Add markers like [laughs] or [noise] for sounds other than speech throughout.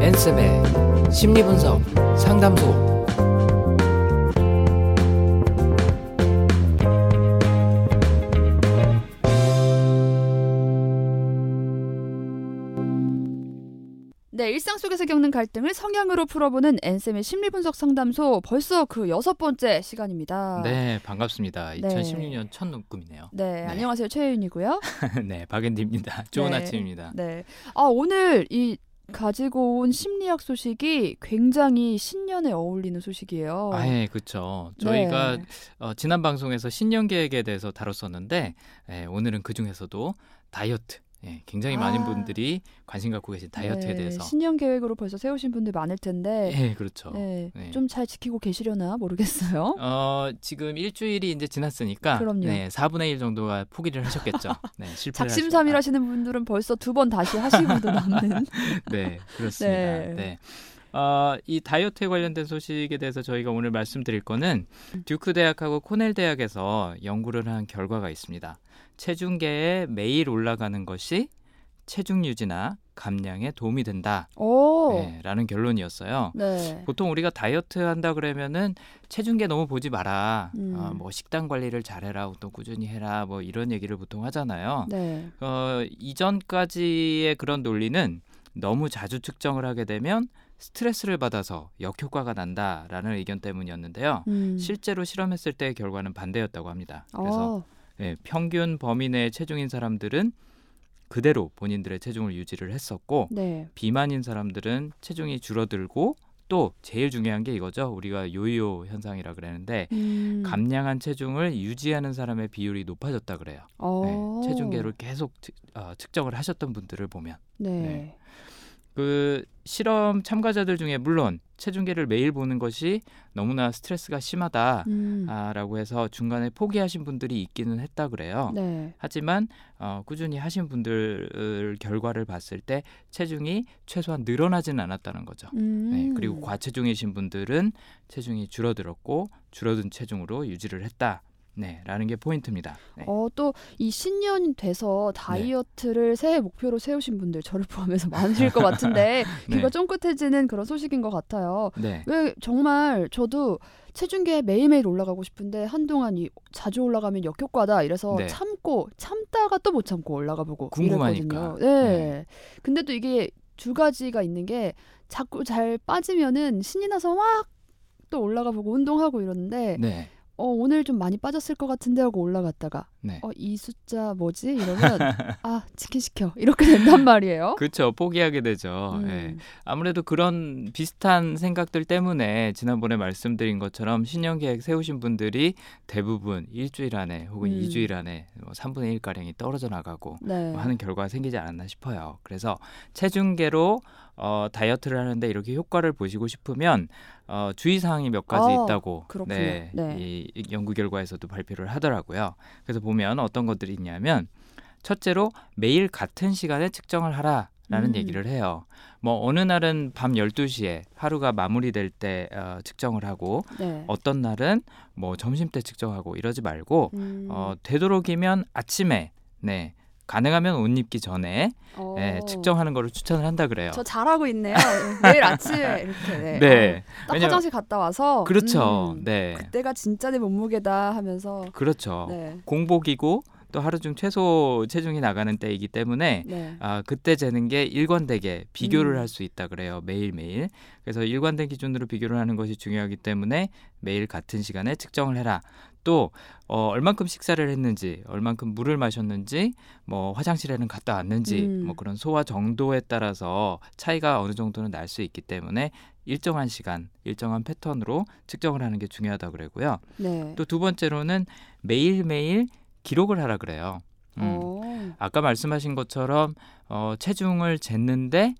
엔쌤의 심리분석 상담소. 일상 속에서 겪는 갈등을 성향으로 풀어보는 엔쌤의 심리분석 상담소 벌써 그 여섯 번째 시간입니다. 네, 반갑습니다. 네. 2016년 첫 녹음이네요. 네, 안녕하세요 최윤이고요. [laughs] 네, 박앤디입니다. 좋은 네. 아침입니다. 네, 아 오늘 이 가지고 온 심리학 소식이 굉장히 신년에 어울리는 소식이에요. 아, 예, 그렇죠. 네. 저희가 어, 지난 방송에서 신년 계획에 대해서 다뤘었는데 예, 오늘은 그 중에서도 다이어트. 예, 굉장히 많은 아. 분들이 관심 갖고 계신 다이어트에 네, 대해서. 신년 계획으로 벌써 세우신 분들 많을 텐데 예, 그렇죠. 네, 네. 좀 잘 지키고 계시려나 모르겠어요. 어, 지금 일주일이 이제 지났으니까 그럼요. 네, 4분의 1 정도가 포기를 하셨겠죠. 네, [laughs] 실패를 작심삼일 하시는 분들은 벌써 두 번 다시 하시고도 [laughs] 남는. 네, 그렇습니다. 네. 네. 어, 이 다이어트에 관련된 소식에 대해서 저희가 오늘 말씀드릴 거는 듀크 대학하고 코넬 대학에서 연구를 한 결과가 있습니다. 체중계에 매일 올라가는 것이 체중 유지나 감량에 도움이 된다라는 오, 결론이었어요. 네. 보통 우리가 다이어트 한다 그러면은 체중계 너무 보지 마라. 음. 어, 뭐 식단 관리를 잘해라. 또 꾸준히 해라. 뭐 이런 얘기를 보통 하잖아요. 네. 어, 이전까지의 그런 논리는 너무 자주 측정을 하게 되면 스트레스를 받아서 역효과가 난다라는 의견 때문이었는데요. 음. 실제로 실험했을 때의 결과는 반대였다고 합니다. 그래서 어, 예, 평균 범위 내의 체중인 사람들은 그대로 본인들의 체중을 유지를 했었고 네. 비만인 사람들은 체중이 줄어들고 또 제일 중요한 게 이거죠. 우리가 요요 현상이라 그러는데 음. 감량한 체중을 유지하는 사람의 비율이 높아졌다 그래요. 어. 네, 체중계를 계속 측- 어, 측정을 하셨던 분들을 보면 네. 네. 그 실험 참가자들 중에 물론 체중계를 매일 보는 것이 너무나 스트레스가 심하다라고 음. 해서 중간에 포기하신 분들이 있기는 했다 그래요. 네. 하지만 어, 꾸준히 하신 분들 결과를 봤을 때 체중이 최소한 늘어나지는 않았다는 거죠. 음. 네, 그리고 과체중이신 분들은 체중이 줄어들었고 줄어든 체중으로 유지를 했다. 네, 라는 게 포인트입니다. 네. 어, 또 이 신년 돼서 다이어트를 새해 목표로 세우신 분들 저를 [laughs] 포함해서 많으실 것 같은데 [laughs] 네. 귀가 쫑긋해지는 그런 소식인 것 같아요. 네. 왜 정말 저도 체중계 매일매일 올라가고 싶은데 한동안 이 자주 올라가면 역효과다 이래서 네. 참고 참다가 또 못 참고 올라가 보고 궁금하니까. 이랬거든요. 네. 네. 근데 또 이게 두 가지가 있는 게 자꾸 잘 빠지면은 신이 나서 막 또 올라가 보고 운동하고 이러는데 네. 어 오늘 좀 많이 빠졌을 것 같은데 하고 올라갔다가 네. 어이 숫자 뭐지 이러면 아 치킨 시켜 이렇게 된단 [laughs] 말이에요. 그렇죠. 포기하게 되죠. 음. 예. 아무래도 그런 비슷한 생각들 때문에 지난번에 말씀드린 것처럼 신년 계획 세우신 분들이 대부분 일주일 안에 혹은 음. 이주일 안에 뭐 3분의 1 가량이 떨어져 나가고 네. 뭐 하는 결과가 생기지 않았나 싶어요. 그래서 체중계로 어, 다이어트를 하는데 이렇게 효과를 보시고 싶으면 어, 주의 사항이 몇 가지 아, 있다고 그렇군요. 네, 네. 이, 이 연구 결과에서도 발표를 하더라고요. 그래서 보면 어떤 것들이 있냐면 첫째로 매일 같은 시간에 측정을 하라 라는 음. 얘기를 해요. 뭐 어느 날은 밤 12시에 하루가 마무리될 때 어, 측정을 하고 네. 어떤 날은 뭐 점심 때 측정하고 이러지 말고 음. 어, 되도록이면 아침에 네 가능하면 옷 입기 전에 어. 예, 측정하는 거를 추천을 한다 그래요. 저 잘하고 있네요. 매일 아침에 이렇게 [laughs] 네. 네, 어, 딱 왜냐면- 화장실 갔다 와서 그렇죠. 음, 네, 그때가 진짜 내 몸무게다 하면서 그렇죠. 네. 공복이고 또 하루 중 최소 체중이 나가는 때이기 때문에 네. 아 그때 재는 게 일관되게 비교를 음. 할수 있다 그래요 매일 매일. 그래서 일관된 기준으로 비교를 하는 것이 중요하기 때문에 매일 같은 시간에 측정을 해라. 또 어, 얼만큼 식사를 했는지, 얼만큼 물을 마셨는지, 뭐 화장실에는 갔다 왔는지, 음. 뭐 그런 소화 정도에 따라서 차이가 어느 정도는 날 수 있기 때문에 일정한 시간, 일정한 패턴으로 측정을 하는 게 중요하다 그러고요. 네. 또두 번째로는 매일 매일 기록을 하라 그래요. 음. 어. 아까 말씀하신 것처럼 어, 체중을 쟀는데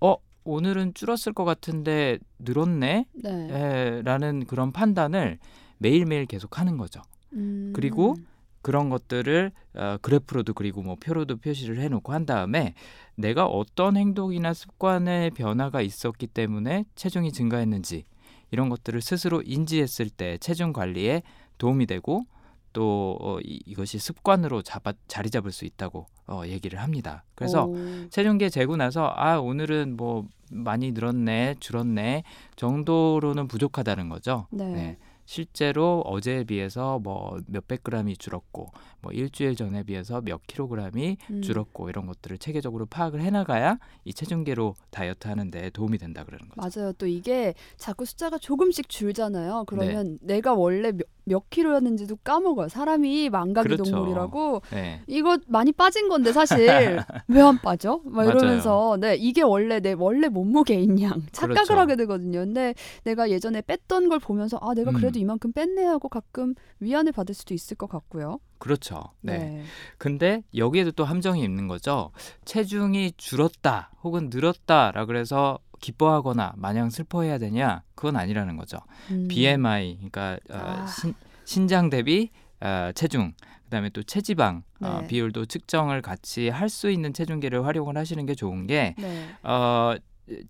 어 오늘은 줄었을 것 같은데 늘었네 네. 에, 라는 그런 판단을 매일매일 계속 하는 거죠. 음. 그리고 그런 것들을 어, 그래프로도 그리고 뭐 표로도 표시를 해놓고 한 다음에 내가 어떤 행동이나 습관의 변화가 있었기 때문에 체중이 증가했는지 이런 것들을 스스로 인지했을 때 체중 관리에 도움이 되고 또 어, 이, 이것이 습관으로 잡아, 자리 잡을 수 있다고 어, 얘기를 합니다. 그래서 오. 체중계 재고 나서 아 오늘은 뭐 많이 늘었네 줄었네 정도로는 부족하다는 거죠. 네. 네. 실제로 어제에 비해서 뭐 몇백 그램이 줄었고 뭐 일주일 전에 비해서 몇 킬로그램이 음. 줄었고 이런 것들을 체계적으로 파악을 해나가야 이 체중계로 다이어트 하는데 도움이 된다 그러는 거죠. 맞아요. 또 이게 자꾸 숫자가 조금씩 줄잖아요. 그러면 네. 내가 원래 몇, 몇 킬로였는지도 까먹어요. 사람이 망각의 그렇죠. 동물이라고 네. 이거 많이 빠진 건데 사실 [laughs] 왜 안 빠져? 막. 이러면서 네 이게 원래 내 원래 몸무게인 양 착각을 그렇죠. 하게 되거든요. 근데 내가 예전에 뺐던 걸 보면서 아 내가 그래도 음. 이만큼 뺐네 하고 가끔 위안을 받을 수도 있을 것 같고요. 그렇죠. 네. 네. 근데 여기에도 또 함정이 있는 거죠. 체중이 줄었다 혹은 늘었다라 그래서 기뻐하거나 마냥 슬퍼해야 되냐? 그건 아니라는 거죠. 음. BMI 그러니까 어, 아. 신, 신장 대비 어, 체중 그다음에 또 체지방 어, 네. 비율도 측정을 같이 할 수 있는 체중계를 활용을 하시는 게 좋은 게 네. 어,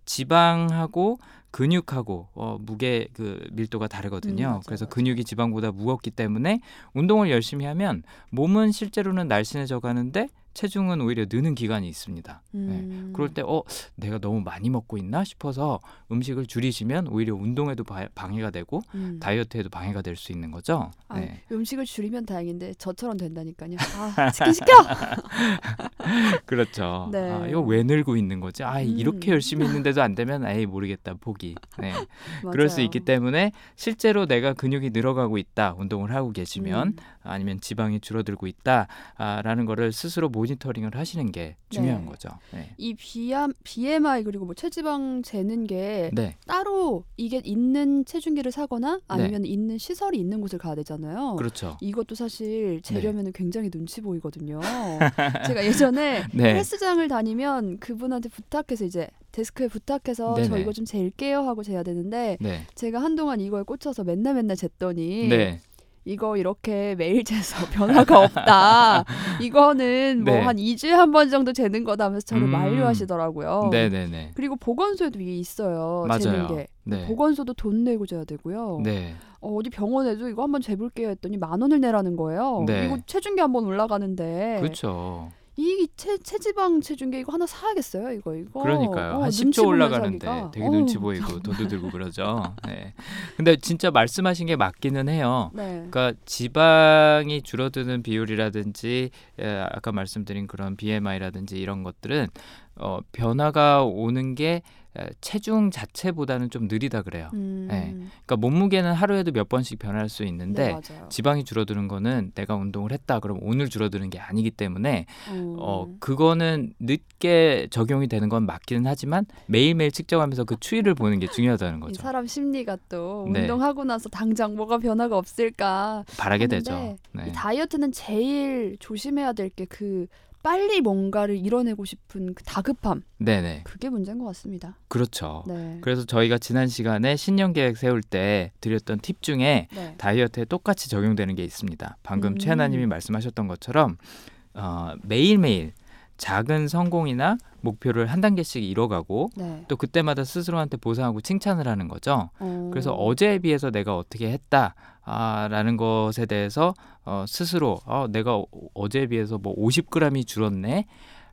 지방하고 근육하고 어, 무게 그 밀도가 음, 다르거든요. 맞아요, 그래서. 근육이 지방보다 무겁기 때문에 운동을 열심히 하면 몸은 실제로는 날씬해져 가는데 체중은 오히려 느는 기간이 있습니다. 네. 음. 그럴 때 어 내가 너무 많이 먹고 있나 싶어서 음식을 줄이시면 오히려 운동에도 바- 방해가 되고 음. 다이어트에도 방해가 될 수 있는 거죠. 아, 네. 음식을 줄이면 다행인데 저처럼 된다니까요. [laughs] 아, 치킨 시켜. [laughs] 그렇죠. 네. 아, 이거 왜 늘고 있는 거지? 아, 음. 이렇게 열심히 했는데도 안 되면 에이 모르겠다 포기. 네. [laughs] 그럴 수. 있기 때문에 실제로 내가 근육이 늘어가고 있다. 운동을 하고 계시면 음. 아니면 지방이 줄어들고 있다라는 거를 스스로 모니터링을 하시는 게 중요한 네. 거죠. 네. 이 BM, BMI 그리고 뭐 체지방 재는 게 네. 따로 이게 있는 체중계를 사거나 아니면 있는 시설이 있는 곳을 가야 되잖아요. 그렇죠. 이것도 사실 재려면 굉장히 눈치 보이거든요. [laughs] 제가 예전에 네. 헬스장을 다니면 그분한테 부탁해서 이제 데스크에 부탁해서 저 네네. 이거 좀 잴게요 하고 재야 되는데 네. 제가 한동안 이거에 꽂혀서 맨날 맨날 쟀더니 네. 이거 이렇게 매일 재서 [laughs] 변화가 없다. [laughs] 이거는 뭐 네. 한 2주에 한 번 정도 재는 거다 하면서 저를 음. 만류하시더라고요. 네, 네, 네. 그리고 보건소에도 이게 있어요. 재는 맞아요. 게. 네. 보건소도 돈 내고 재야 되고요. 네. 어, 어디 병원에도 이거 한번 재볼게요 했더니 만 원을 내라는 거예요. 네. 이거 체중계 한번 올라가는데 그렇죠. 이 체, 체지방 체중계 이거 하나 사야겠어요. 이거 이거. 그러니까요. 어, 한 눈치 10초 보면서 올라가는데 하기가. 되게 어. 눈치 보이고 [laughs] 돈도 들고 그러죠. 네. 근데 진짜 말씀하신 게 맞기는 해요. 네. 그러니까 지방이 줄어드는 비율이라든지 에, 아까 말씀드린 그런 BMI라든지 이런 것들은 어, 변화가 오는 게 에, 체중 자체보다는 좀 느리다 그래요. 음. 네. 그러니까 몸무게는 하루에도 몇 번씩 변할 수 있는데 네. 지방이 줄어드는 거는 내가 운동을 했다 그럼 오늘 줄어드는 게 아니기 때문에 어. 어 그거는 늦게 적용이 되는 건 맞기는 하지만 매일매일 측정하면서 그 추이를 보는 게 중요하다는 이 거죠. 사람 심리가 또 네. 운동하고 나서 당장 뭐가 변화가 없을까 바라게 되죠. 네. 이 다이어트는 제일 조심해야 될 게 그 빨리 뭔가를 이뤄내고 싶은 그 다급함 네네. 그게 문제인 것 같습니다. 그렇죠. 네. 그래서 저희가 지난 시간에 신년 계획 세울 때 드렸던 팁 중에 네. 다이어트에 똑같이 적용되는 게 있습니다. 방금 음. 최하나님이 말씀하셨던 것처럼 어, 매일매일 작은 성공이나 목표를 한 단계씩 이뤄가고 네. 또 그때마다 스스로한테 보상하고 칭찬을 하는 거죠. 어. 그래서 어제에 비해서 내가 어떻게 했다라는 것에 대해서 어, 스스로 어, 내가 어- 어제에 비해서 뭐 50g이 줄었네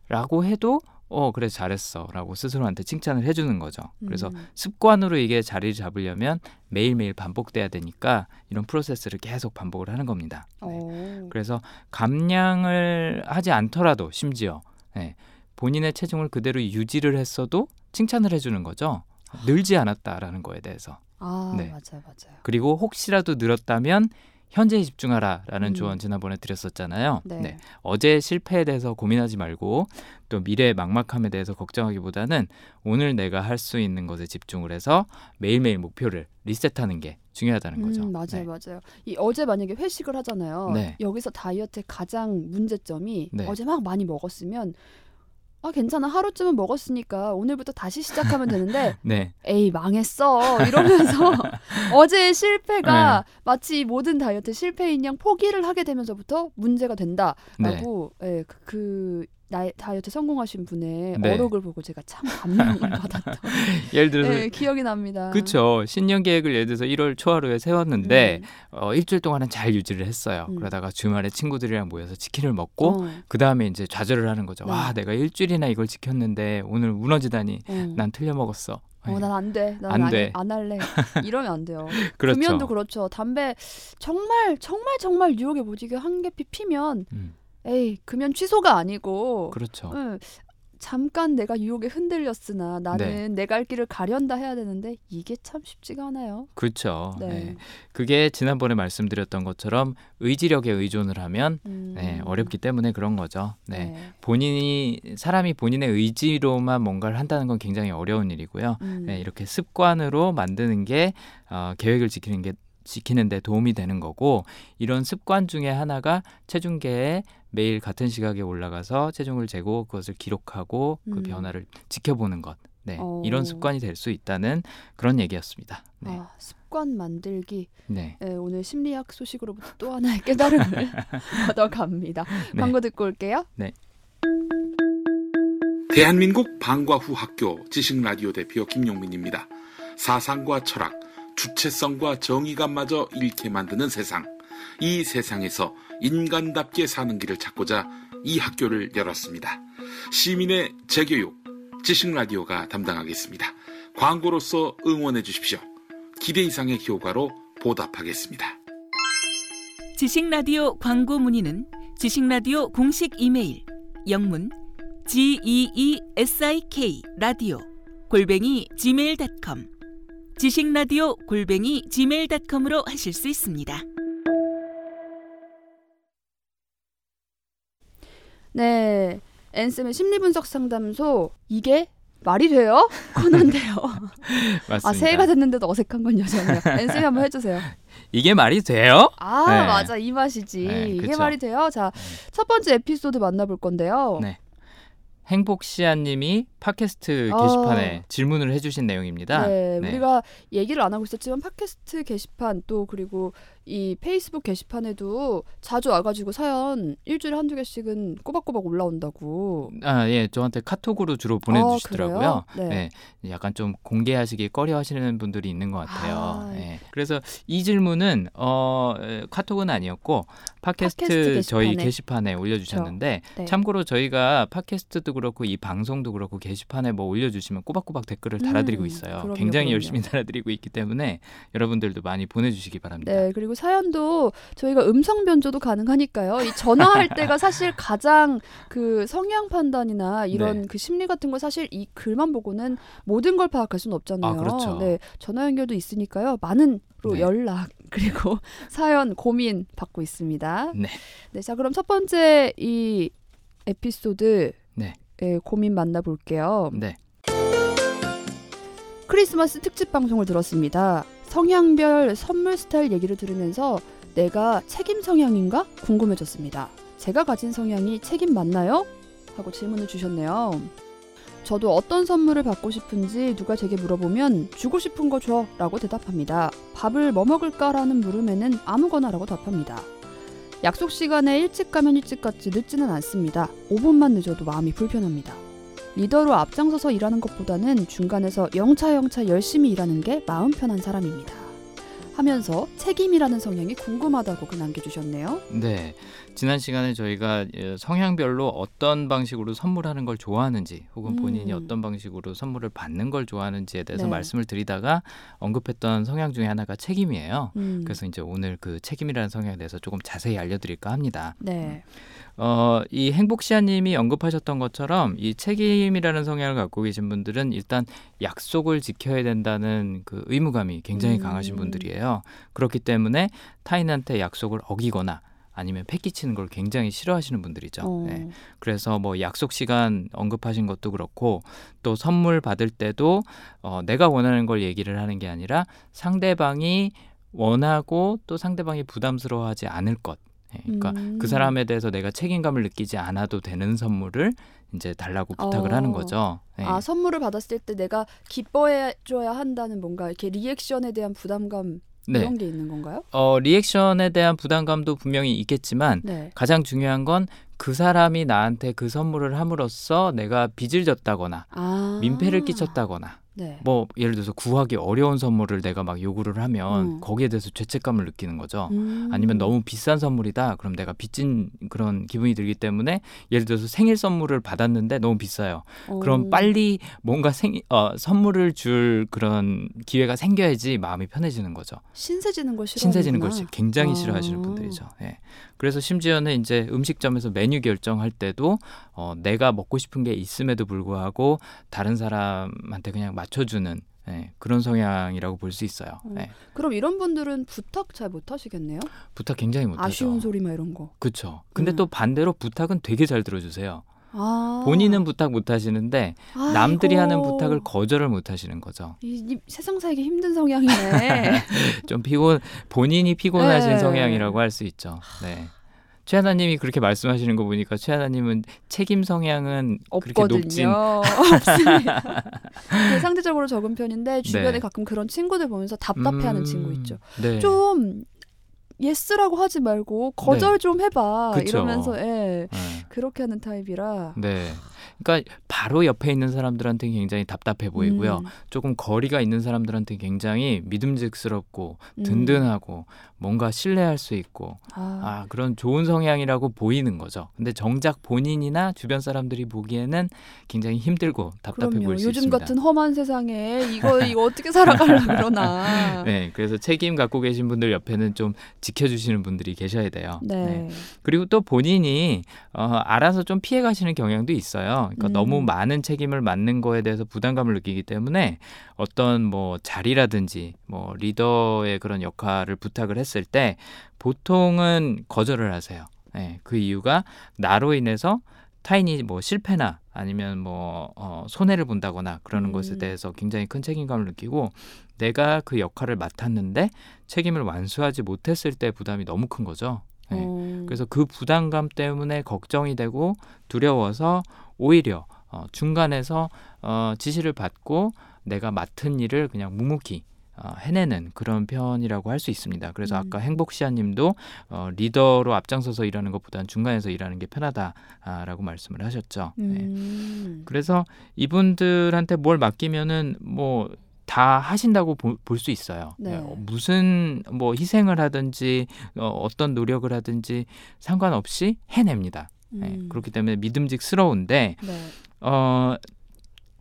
라고 해도 어 그래 잘했어 라고 스스로한테 칭찬을 해주는 거죠. 그래서 음. 습관으로 이게 자리를 잡으려면 매일매일 반복돼야 되니까 이런 프로세스를 계속 반복을 하는 겁니다. 네. 어. 그래서 감량을 하지 않더라도 심지어 네, 본인의 체중을 그대로 유지를 했어도 칭찬을 해주는 거죠. 늘지 않았다라는 거에 대해서. 아 네. 맞아요 맞아요. 그리고 혹시라도 늘었다면 현재에 집중하라라는 음. 조언 지난번에 드렸었잖아요. 네. 어제 실패에 대해서 고민하지 말고 또 미래의 막막함에 대해서 걱정하기보다는 오늘 내가 할 수 있는 것에 집중을 해서 매일매일 목표를 리셋하는 게 중요하다는 거죠. 음, 맞아요 네. 맞아요. 이 어제 만약에 회식을 하잖아요. 네. 여기서 다이어트의 가장 문제점이 네. 어제 막 많이 먹었으면 아 괜찮아 하루쯤은 먹었으니까 오늘부터 다시 시작하면 되는데 [laughs] 네. 에이 망했어 이러면서 [laughs] 어제의 실패가 네. 마치 모든 다이어트 실패인 양 포기를 하게 되면서부터 문제가 네. 된다라고 예, 그, 그 나 다이어트 성공하신 분의 네. 어록을 보고 제가 참 감명을 [laughs] 받았던 예를 들어서 네, 기억이 납니다. 그쵸 신년 계획을 예를 들어서 1월 초하루에 세웠는데 음. 어, 일주일 동안은 잘 유지를 했어요. 음. 그러다가 주말에 친구들이랑 모여서 치킨을 먹고 어, 그 다음에 이제 좌절을 하는 거죠. 네. 와 내가 일주일이나 이걸 지켰는데 오늘 무너지다니 어. 난 틀려 먹었어. 어, 난 안 돼. 난안 안, 돼. 안 할래. [laughs] 이러면 안 돼요. 그렇죠. 금연도 그렇죠. 담배 정말 정말 정말 유혹에 못 이겨 한 개 피 피면 음, 에이 금연 취소가 아니고 그렇죠. 응, 잠깐 내가 유혹에 흔들렸으나 나는 네. 내갈 길을 가련다 해야 되는데 이게 참 쉽지가 않아요. 그렇죠. 네. 네. 그게 지난번에 말씀드렸던 것처럼 의지력에 의존을 하면 음, 네, 어렵기 때문에 그런 거죠. 네. 네. 본인이 사람이 본인의 의지로만 뭔가를 한다는 건 굉장히 어려운 일이고요. 음, 네, 이렇게 습관으로 만드는 게 어, 계획을 지키는 게 지키는 데 도움이 되는 거고 이런 습관 중에 하나가 체중계에 매일 같은 시각에 올라가서 체중을 재고 그것을 기록하고 그 음. 변화를 지켜보는 것. 네, 어. 이런 습관이 될 수 있다는 그런 얘기였습니다. 네, 아, 습관 만들기. 네, 네, 오늘 심리학 소식으로부터 또 하나의 깨달음을 [laughs] 얻어갑니다. 네. 광고 듣고 올게요. 대한민국 방과 후 학교 지식 라디오 대표 김용민입니다. 사상과 철학, 주체성과 정의감마저 잃게 만드는 세상. 이 세상에서 인간답게 사는 길을 찾고자 이 학교를 열었습니다. 시민의 재교육, 지식라디오가 담당하겠습니다. 광고로서 응원해 주십시오. 기대 이상의 효과로 보답하겠습니다. 지식라디오 광고 문의는 지식라디오 공식 이메일 영문 g e e s i k 라디오 골뱅이 gmail.com 지식라디오 골뱅이 gmail.com으로 하실 수 있습니다. 네, 앤쌤의 심리분석 상담소 이게 말이 돼요? [laughs] 코너인데요. [laughs] 맞습니다. 아 새해가 됐는데도 어색한 건 여전해요. [laughs] 앤쌤이 한번 해주세요. 이게 말이 돼요? 아 네. 맞아 이 맛이지. 네, 이게. 말이 돼요. 자첫 번째 에피소드 만나볼 건데요. 네. 행복시아님이 팟캐스트 어. 게시판에 질문을 해주신 내용입니다. 네, 네. 우리가 얘기를 안 하고 있었지만 팟캐스트 게시판 또 그리고 이 페이스북 게시판에도 자주 와가지고 사연 일주일에 한두 개씩은 꼬박꼬박 올라온다고. 아, 예, 저한테 카톡으로 주로 어, 보내주시더라고요. 그래요? 네. 네, 약간 좀 공개하시기 꺼려 하시는 분들이 있는 것 같아요. 아. 예. 그래서 이 질문은 어, 에, 카톡은 아니었고 팟캐스트, 팟캐스트 저희 게시판에. 게시판에 올려주셨는데 네. 참고로 저희가 팟캐스트도 그렇고 이 방송도 그렇고 게시판에 뭐 올려주시면 꼬박꼬박 댓글을 달아드리고 음, 있어요. 그럼요, 굉장히 그럼요. 열심히 [laughs] 달아드리고 있기 때문에 여러분들도 많이 보내주시기 바랍니다. 네, 그리고 사연도 저희가 음성 변조도 가능하니까요. 이 전화할 때가 [laughs] 사실 가장 그 성향 판단이나 이런 네. 그 심리 같은 거 사실 이 글만 보고는 모든 걸 파악할 수는 없잖아요. 아, 그렇죠. 네, 전화 연결도 있으니까요. 많은로 네. 연락 [laughs] 그리고 사연 고민 받고 있습니다. 네. 네, 자 그럼 첫 번째 이 에피소드 네. 예, 고민 만나볼게요. 네. 크리스마스 특집 방송을 들었습니다. 성향별 선물 스타일 얘기를 들으면서 내가 책임 성향인가 궁금해졌습니다. 제가 가진 성향이 책임 맞나요? 하고 질문을 주셨네요. 저도 어떤 선물을 받고 싶은지 누가 제게 물어보면 주고 싶은 거 줘 라고 대답합니다. 밥을 뭐 먹을까라는 물음에는 아무거나 라고 답합니다. 약속 시간에 일찍 가면 일찍 갔지 늦지는 않습니다. 5분만 늦어도 마음이 불편합니다. 리더로 앞장서서 일하는 것보다는 중간에서 영차영차 열심히 일하는 게 마음 편한 사람입니다. 하면서 책임이라는 성향이 궁금하다고 그 남겨주셨네요. 네. 지난 시간에 저희가 예, 성향별로 어떤 방식으로 선물하는 걸 좋아하는지 혹은 본인이 음. 어떤 방식으로 선물을 받는 걸 좋아하는지에 대해서 네. 말씀을 드리다가 언급했던 성향 중에 하나가 책임이에요. 음, 그래서 이제 오늘 그 책임이라는 성향에 대해서 조금 자세히 알려드릴까 합니다. 네, 어, 이 행복시아님이 언급하셨던 것처럼 이 책임이라는 성향을 갖고 계신 분들은 일단 약속을 지켜야 된다는 그 의무감이 굉장히 음. 강하신 분들이에요. 그렇기 때문에 타인한테 약속을 어기거나 아니면 패기치는 걸 굉장히 싫어하시는 분들이죠. 어, 네. 그래서 뭐 약속 시간 언급하신 것도 그렇고 또 선물 받을 때도 어, 내가 원하는 걸 얘기를 하는 게 아니라 상대방이 원하고 또 상대방이 부담스러워하지 않을 것. 네, 그러니까 음. 그 사람에 대해서 내가 책임감을 느끼지 않아도 되는 선물을 이제 달라고 부탁을 어. 하는 거죠. 네. 아 선물을 받았을 때 내가 기뻐해줘야 한다는 뭔가 이렇게 리액션에 대한 부담감 네. 이런 게 있는 건가요? 어, 리액션에 대한 부담감도 분명히 있겠지만 네. 가장 중요한 건 그 사람이 나한테 그 선물을 함으로써 내가 빚을 졌다거나 아. 민폐를 끼쳤다거나 네. 뭐 예를 들어서 구하기 어려운 선물을 내가 막 요구를 하면 음. 거기에 대해서 죄책감을 느끼는 거죠. 음. 아니면 너무 비싼 선물이다. 그럼 내가 빚진 그런 기분이 들기 때문에 예를 들어서 생일 선물을 받았는데 너무 비싸요. 어. 그럼 빨리 뭔가 생 어, 선물을 줄 그런 기회가 생겨야지 마음이 편해지는 거죠. 신세지는 걸 싫어. 신세지는 걸 굉장히 아. 싫어하시는 분들이죠. 예. 그래서 심지어는 이제 음식점에서 메뉴 결정할 때도 어, 내가 먹고 싶은 게 있음에도 불구하고 다른 사람한테 그냥 맞춰주는 예, 그런 성향이라고 볼 수 있어요. 어. 예. 그럼 이런 분들은 부탁 잘 못하시겠네요. 부탁 굉장히 못하죠. 아쉬운 소리 막 이런 거. 그렇죠. 근데 음. 또 반대로 부탁은 되게 잘 들어주세요. 아. 본인은 부탁 못 하시는데 아이고. 남들이 하는 부탁을 거절을 못 하시는 거죠. 이, 이 세상 살기 힘든 성향이네. [laughs] 좀 피곤 본인이 피곤하신 네. 성향이라고 할 수 있죠. 네. 최하나님이 그렇게 말씀하시는 거 보니까 최하나님은 책임 성향은 그렇게 높진 없거든요. [laughs] 없습니다. 네, 상대적으로 적은 편인데 주변에 네. 가끔 그런 친구들 보면서 답답해하는 음, 친구 있죠. 네. 좀 yes라고 하지 말고 거절 좀 해봐 그쵸. 이러면서 예 네. 그렇게 하는 타입이라. 네. 그러니까 바로 옆에 있는 사람들한테 굉장히 답답해 보이고요. 음, 조금 거리가 있는 사람들한테 굉장히 믿음직스럽고 음. 든든하고 뭔가 신뢰할 수 있고 아, 아 그런 좋은 성향이라고 보이는 거죠. 근데 정작 본인이나 주변 사람들이 보기에는 굉장히 힘들고 답답해. 보일 수 요즘 있습니다. 같은 험한 세상에 이거 [laughs] 이거 어떻게 살아가려 그러나. 네, 그래서 책임 갖고 계신 분들 옆에는 좀 지켜주시는 분들이 계셔야 돼요. 네. 그리고 또 본인이 어, 알아서 좀 피해 가시는 경향도 있어요. 그러니까 음. 너무 많은 책임을 맡는 거에 대해서 부담감을 느끼기 때문에 어떤 뭐 자리라든지 뭐 리더의 그런 역할을 부탁을 했을 때 보통은 거절을 하세요. 네, 그 이유가 나로 인해서 타인이 뭐 실패나 아니면 뭐 어, 손해를 본다거나 그러는 음. 것에 대해서 굉장히 큰 책임감을 느끼고 내가 그 역할을 맡았는데 책임을 완수하지 못했을 때 부담이 너무 큰 거죠. 네. 어, 그래서 그 부담감 때문에 걱정이 되고 두려워서 오히려 어, 중간에서 어, 지시를 받고 내가 맡은 일을 그냥 묵묵히 어, 해내는 그런 편이라고 할 수 있습니다. 그래서 음. 아까 행복시아님도 어, 리더로 앞장서서 일하는 것보다는 중간에서 일하는 게 편하다라고 말씀을 하셨죠. 네. 음. 그래서 이분들한테 뭘 맡기면은 뭐 다 하신다고 볼 수 있어요. 네. 어, 무슨 뭐 희생을 하든지 어, 어떤 노력을 하든지 상관없이 해냅니다. 네, 음. 그렇기 때문에 믿음직스러운데 네. 어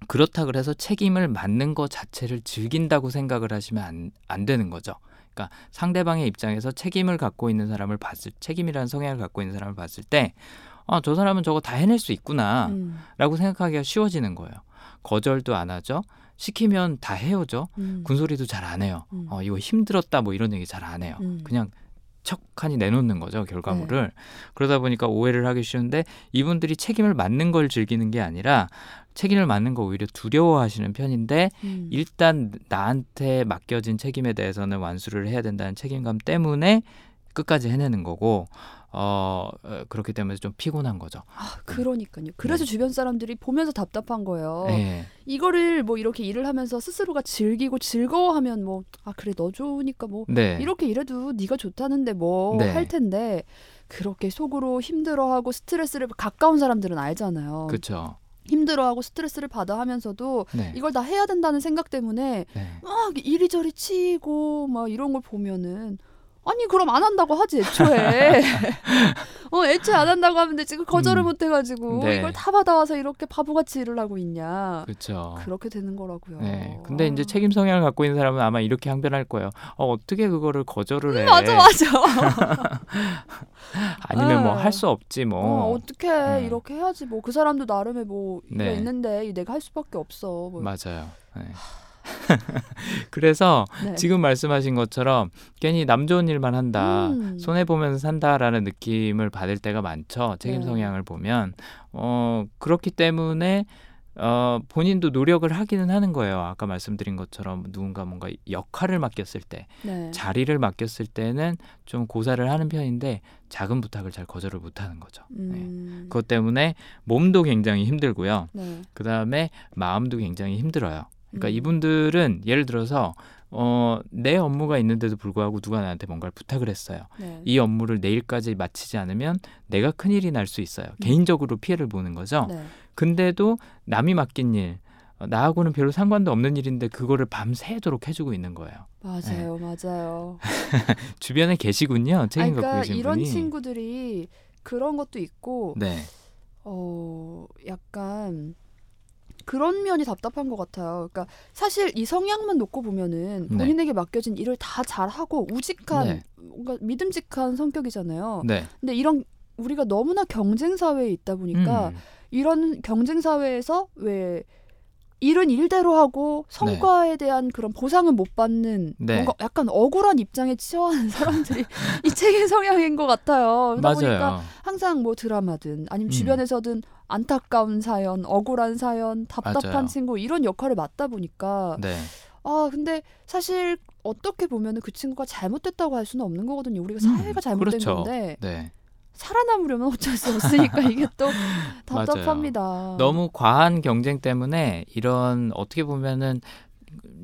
그렇다 그래서 책임을 맡는 것 자체를 즐긴다고 생각을 하시면 안, 안 되는 거죠. 그러니까 상대방의 입장에서 책임을 갖고 있는 사람을 봤을 책임이라는 성향을 갖고 있는 사람을 봤을 때 아, 저 사람은 저거 다 해낼 수 있구나. 음. 라고 생각하기가 쉬워지는 거예요. 거절도 안 하죠. 시키면 다 해오죠. 음. 군소리도 잘 안 해요. 음. 어, 이거 힘들었다 뭐 이런 얘기 잘 안 해요. 음. 그냥 척하니 내놓는 거죠 결과물을 네. 그러다 보니까 오해를 하기 쉬운데 이분들이 책임을 맡는 걸 즐기는 게 아니라 책임을 맡는 거 오히려 두려워하시는 편인데 음. 일단 나한테 맡겨진 책임에 대해서는 완수를 해야 된다는 책임감 때문에 끝까지 해내는 거고 어 어, 그렇기 때문에 좀 피곤한 거죠. 아, 그러니까요. 그래서 네. 주변 사람들이 보면서 답답한 거예요. 네. 이거를 뭐 이렇게 일을 하면서 스스로가 즐기고 즐거워하면 뭐 아 그래 너 좋으니까 뭐 네. 이렇게 일해도 네가 좋다는데 뭐 네. 할 텐데 그렇게 속으로 힘들어하고 스트레스를 가까운 사람들은 알잖아요. 그렇죠. 힘들어하고 스트레스를 받아 하면서도 네. 이걸 다 해야 된다는 생각 때문에 네. 막 이리저리 치이고 막 이런 걸 보면은 아니 그럼 안 한다고 하지 애초에 [laughs] 어 애초에 안 한다고 하면 되지 그 거절을 음. 못 해가지고 네. 이걸 다 받아와서 이렇게 바보같이 일을 하고 있냐 그렇죠. 그렇게 되는 거라고요. 네. 근데 이제 아. 책임 성향을 갖고 있는 사람은 아마 이렇게 항변할 거예요. 어, 어떻게 그거를 거절을 해? 음, 맞아 맞아. [laughs] 아니면 뭐 네. 할수 없지 뭐. 어, 어떻게 네. 이렇게 해야지 뭐 그 사람도 나름의 뭐 네. 있는데 내가 할 수밖에 없어. 뭐. 맞아요. 네. [laughs] 그래서 네. 지금 말씀하신 것처럼 괜히 남 좋은 일만 한다, 음. 손해 보면서 산다라는 느낌을 받을 때가 많죠. 책임 네. 성향을 보면 어 그렇기 때문에 어 본인도 노력을 하기는 하는 거예요. 아까 말씀드린 것처럼 누군가 뭔가 역할을 맡겼을 때, 네. 자리를 맡겼을 때는 좀 고사를 하는 편인데 작은 부탁을 잘 거절을 못 하는 거죠. 네. 음. 그것 때문에 몸도 굉장히 힘들고요. 네. 그 다음에 마음도 굉장히 힘들어요. 그러니까 음. 이분들은 예를 들어서 어, 내 업무가 있는데도 불구하고 누가 나한테 뭔가를 부탁을 했어요. 네. 이 업무를 내일까지 마치지 않으면 내가 큰일이 날 수 있어요. 개인적으로 피해를 보는 거죠. 네. 근데도 남이 맡긴 일, 어, 나하고는 별로 상관도 없는 일인데 그거를 밤새도록 해주고 있는 거예요. 맞아요, 맞아요. [laughs] 주변에 계시군요. 책임 갖고 그러니까 계신 이런 분이. 친구들이 그런 것도 있고 네, 어 약간 그런 면이 답답한 것 같아요. 그러니까 사실 이 성향만 놓고 보면은 네. 본인에게 맡겨진 일을 다 잘하고 우직한 네. 뭔가 믿음직한 성격이잖아요. 네. 근데 이런 우리가 너무나 경쟁 사회에 있다 보니까 음, 이런 경쟁 사회에서 왜 일은 일대로 하고 성과에 대한 그런 보상은 못 받는 네. 뭔가 약간 억울한 입장에 치여하는 사람들이 [laughs] 이 책의 성향인 것 같아요. 그러다 보니까 맞아요. 항상 뭐 드라마든 아니면 음. 주변에서든 안타까운 사연, 억울한 사연, 답답한 맞아요. 친구 이런 역할을 맡다 보니까 네, 아 근데 사실 어떻게 보면은 그 친구가 잘못됐다고 할 수는 없는 거거든요. 우리가 사회가 음, 잘못된 그렇죠. 건데 네. 살아남으려면 어쩔 수 없으니까 이게 또 [laughs] 답답합니다. 너무 과한 경쟁 때문에 이런 어떻게 보면은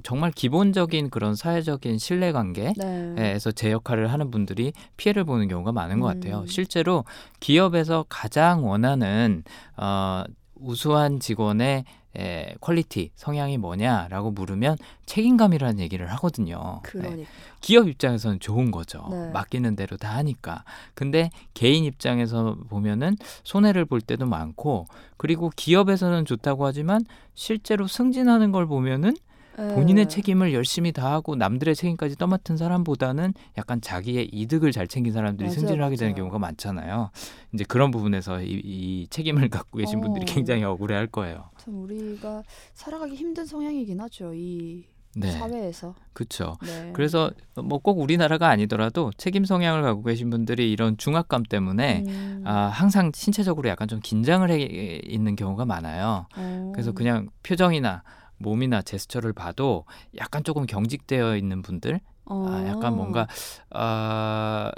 정말 기본적인 그런 사회적인 신뢰관계 네. 에서 제 역할을 하는 분들이 피해를 보는 경우가 많은 것 같아요. 음. 실제로 기업에서 가장 원하는 어, 우수한 직원의 에, quality 성향이 뭐냐라고 물으면 책임감이라는 얘기를 하거든요. 네. 그러니까 기업 입장에서는 좋은 거죠. 네. 맡기는 대로 다 하니까. 근데 개인 입장에서 보면은 손해를 볼 때도 많고 그리고 기업에서는 좋다고 하지만 실제로 승진하는 걸 보면은 본인의 네. 책임을 열심히 다하고 남들의 책임까지 떠맡은 사람보다는 약간 자기의 이득을 잘 챙긴 사람들이 맞아요, 승진을 하게 되는 맞아요. 경우가 많잖아요. 이제 그런 부분에서 이, 이 책임을 갖고 계신 분들이 어. 굉장히 억울해할 거예요. 참 우리가 살아가기 힘든 성향이긴 하죠. 이 네, 사회에서. 그렇죠. 네. 그래서 뭐 꼭 우리나라가 아니더라도 책임 성향을 갖고 계신 분들이 이런 중압감 때문에 음. 아, 항상 신체적으로 약간 좀 긴장을 해 있는 경우가 많아요. 어. 그래서 그냥 표정이나 몸이나 제스처를 봐도 약간 조금 경직되어 있는 분들 어. 아, 약간 뭔가 아,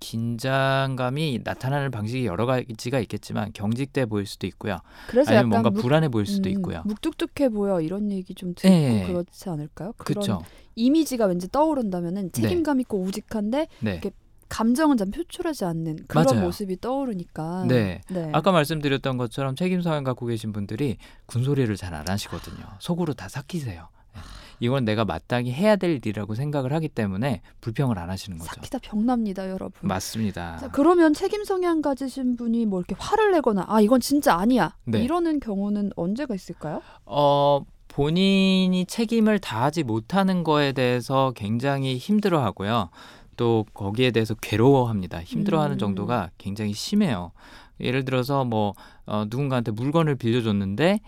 긴장감이 나타나는 방식이 여러 가지가 있겠지만 경직돼 보일 수도 있고요. 그래서 아니면 뭔가 묵- 불안해 보일 수도 음, 있고요. 묵뚝뚝해 보여 이런 얘기 좀 듣고 네. 그렇지 않을까요? 그런 그렇죠. 이미지가 왠지 떠오른다면은 책임감 있고 우직한데 네. 이렇게 감정은 잘 표출하지 않는 그런 맞아요. 모습이 떠오르니까. 네. 네. 아까 말씀드렸던 것처럼 책임 성향 갖고 계신 분들이 군소리를 잘 안 하시거든요. 속으로 다 삭히세요. 네. 이건 내가 마땅히 해야 될 일이라고 생각을 하기 때문에 불평을 안 하시는 거죠. 사키다 병납니다, 여러분. 맞습니다. 자, 그러면 책임 성향 가지신 분이 뭐 이렇게 화를 내거나 아 이건 진짜 아니야 네. 이러는 경우는 언제가 있을까요? 어, 본인이 책임을 다하지 못하는 거에 대해서 굉장히 힘들어하고요. 또 거기에 대해서 괴로워합니다. 힘들어하는 음. 정도가 굉장히 심해요. 예를 들어서 뭐 어, 누군가한테 물건을 빌려줬는데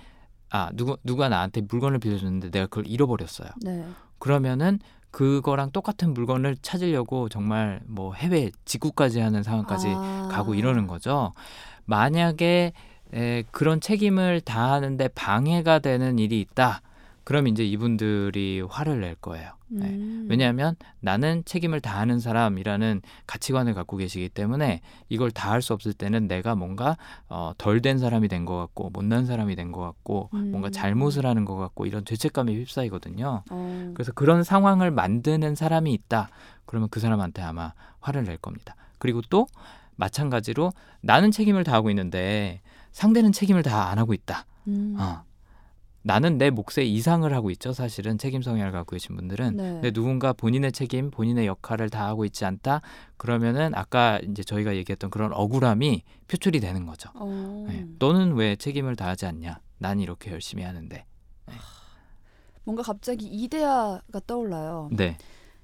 아 누구 누가 나한테 물건을 빌려줬는데 내가 그걸 잃어버렸어요. 네. 그러면은 그거랑 똑같은 물건을 찾으려고 정말 뭐 해외 직구까지 하는 상황까지 아. 가고 이러는 거죠. 만약에 에, 그런 책임을 다하는데 방해가 되는 일이 있다. 그럼 이제 이분들이 화를 낼 거예요. 네. 음. 왜냐하면 나는 책임을 다하는 사람이라는 가치관을 갖고 계시기 때문에 이걸 다 할 수 없을 때는 내가 뭔가 어, 덜 된 사람이 된 것 같고 못난 사람이 된 것 같고 음. 뭔가 잘못을 하는 것 같고 이런 죄책감에 휩싸이거든요. 어. 그래서 그런 상황을 만드는 사람이 있다. 그러면 그 사람한테 아마 화를 낼 겁니다. 그리고 또 마찬가지로 나는 책임을 다하고 있는데 상대는 책임을 다 안 하고 있다. 음. 어. 나는 내 몫에 이상을 하고 있죠. 사실은 책임 성향을 갖고 계신 분들은. 네. 근데 누군가 본인의 책임, 본인의 역할을 다 하고 있지 않다. 그러면은 아까 이제 저희가 얘기했던 그런 억울함이 표출이 되는 거죠. 어. 네. 너는 왜 책임을 다하지 않냐? 난 이렇게 열심히 하는데. 뭔가 갑자기 이데아가 떠올라요. 네,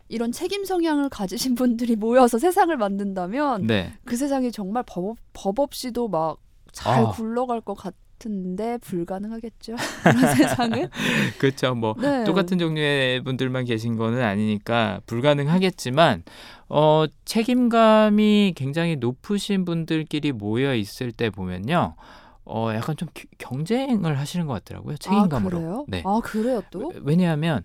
이런 책임 성향을 가지신 분들이 모여서 세상을 만든다면 네, 그 세상이 정말 법, 법 없이도 막잘 아. 굴러갈 것 같은 데 불가능하겠죠. [laughs] 세상은. [laughs] 그렇죠. 뭐 네. 똑같은 종류의 분들만 계신 거는 아니니까 불가능하겠지만 어, 책임감이 굉장히 높으신 분들끼리 모여 있을 때 보면요. 어, 약간 좀 기- 경쟁을 하시는 것 같더라고요. 책임감으로. 아, 그래요? 네. 아 그래요 또? 왜냐하면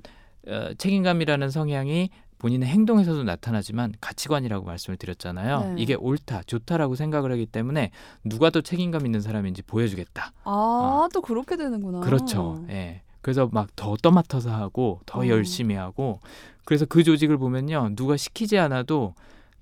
어, 책임감이라는 성향이 본인의 행동에서도 나타나지만 가치관이라고 말씀을 드렸잖아요. 네. 이게 옳다, 좋다라고 생각을 하기 때문에 누가 더 책임감 있는 사람인지 보여주겠다. 아또 그렇게 되는구나. 그렇죠. 예. 그래서 막 더 떠맡아서 하고 더 어. 열심히 하고 그래서 그 조직을 보면요 누가 시키지 않아도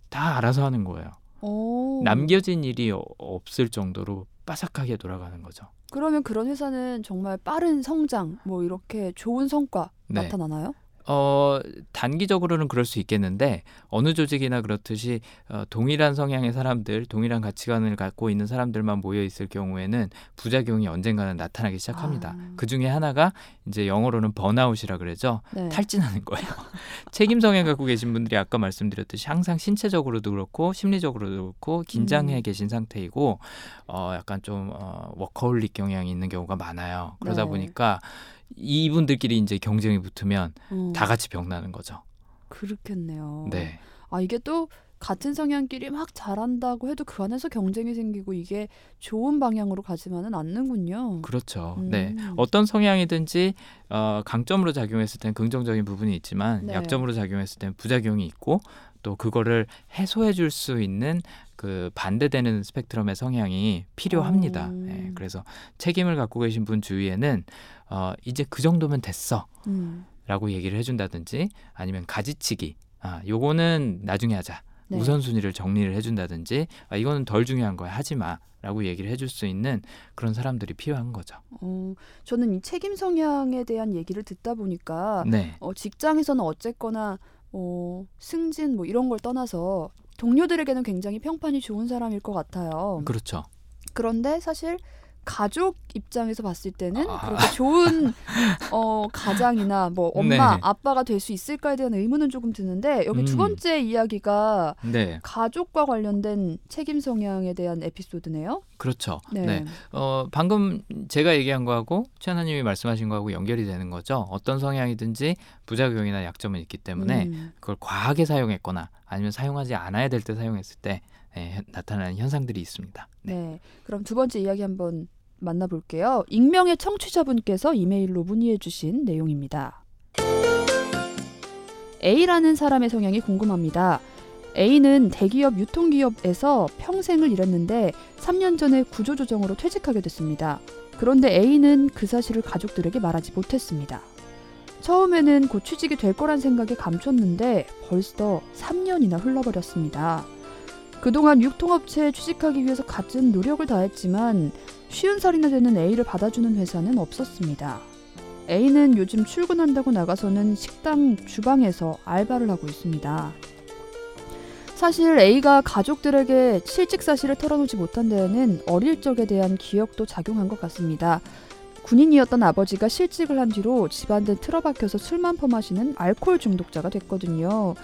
다 알아서 하는 거예요. 오. 남겨진 일이 어- 없을 정도로 빠삭하게 돌아가는 거죠. 그러면 그런 회사는 정말 빠른 성장, 뭐 이렇게 좋은 성과 네. 나타나나요? 어, 단기적으로는 그럴 수 있겠는데 어느 조직이나 그렇듯이 어, 동일한 성향의 사람들, 동일한 가치관을 갖고 있는 사람들만 모여 있을 경우에는 부작용이 언젠가는 나타나기 시작합니다. 아. 그 중에 하나가 이제 영어로는 번아웃이라 그러죠. 네. 탈진하는 거예요. [laughs] 책임 성향 갖고 계신 분들이 아까 말씀드렸듯이 항상 신체적으로도 그렇고 심리적으로도 그렇고 긴장해 음. 계신 상태이고 어 약간 좀 어, 워커홀릭 경향이 있는 경우가 많아요. 그러다 네. 보니까 이분들끼리 이제 경쟁이 붙으면 어, 다 같이 병나는 거죠. 그렇겠네요. 네. 아 이게 또 같은 성향끼리 막 잘한다고 해도 그 안에서 경쟁이 생기고 이게 좋은 방향으로 가지만은 않는군요. 그렇죠. 음. 네. 어떤 성향이든지 어, 강점으로 작용했을 땐 긍정적인 부분이 있지만 네. 약점으로 작용했을 땐 부작용이 있고 또 그거를 해소해 줄 수 있는 그 반대되는 스펙트럼의 성향이 필요합니다. 음. 네, 그래서 책임을 갖고 계신 분 주위에는 어, 이제 그 정도면 됐어. 음. 라고 얘기를 해준다든지 아니면 가지치기. 아, 요거는 나중에 하자. 네. 우선순위를 정리를 해준다든지 아, 이거는 덜 중요한 거야 하지 마라고 얘기를 해줄 수 있는 그런 사람들이 필요한 거죠. 어, 저는 이 책임 성향에 대한 얘기를 듣다 보니까 네, 어, 직장에서는 어쨌거나 어, 승진 뭐 이런 걸 떠나서 동료들에게는 굉장히 평판이 좋은 사람일 것 같아요. 그렇죠. 그런데 사실 가족 입장에서 봤을 때는 아. 그렇게 좋은 어, 가장이나 뭐 엄마 네. 아빠가 될 수 있을까에 대한 의문은 조금 드는데 여기 두 음. 번째 이야기가 네, 가족과 관련된 책임 성향에 대한 에피소드네요. 그렇죠. 네. 네. 어, 방금 제가 얘기한 거하고 최하나님이 말씀하신 거하고 연결이 되는 거죠. 어떤 성향이든지 부작용이나 약점은 있기 때문에 음. 그걸 과하게 사용했거나 아니면 사용하지 않아야 될 때 사용했을 때 예, 나타나는 현상들이 있습니다. 네. 그럼 두 번째 이야기 한번 만나볼게요. 익명의 청취자분께서 이메일로 문의해 주신 내용입니다. A라는 사람의 성향이 궁금합니다. A는 대기업 유통기업에서 평생을 일했는데 3년 전에 구조조정으로 퇴직하게 됐습니다. 그런데 A는 그 사실을 가족들에게 말하지 못했습니다. 처음에는 곧 취직이 될 거란 생각에 감췄는데 벌써 3년이나 흘러버렸습니다. 그동안 유통업체에 취직하기 위해서 갖은 노력을 다했지만 쉬운 살이나 되는 A를 받아주는 회사는 없었습니다. A는 요즘 출근한다고 나가서는 식당 주방에서 알바를 하고 있습니다. 사실 A가 가족들에게 실직 사실을 털어놓지 못한 데에는 어릴 적에 대한 기억도 작용한 것 같습니다. 군인이었던 아버지가 실직을 한 뒤로 집안들 틀어박혀서 술만 퍼마시는 알코올 중독자가 됐거든요.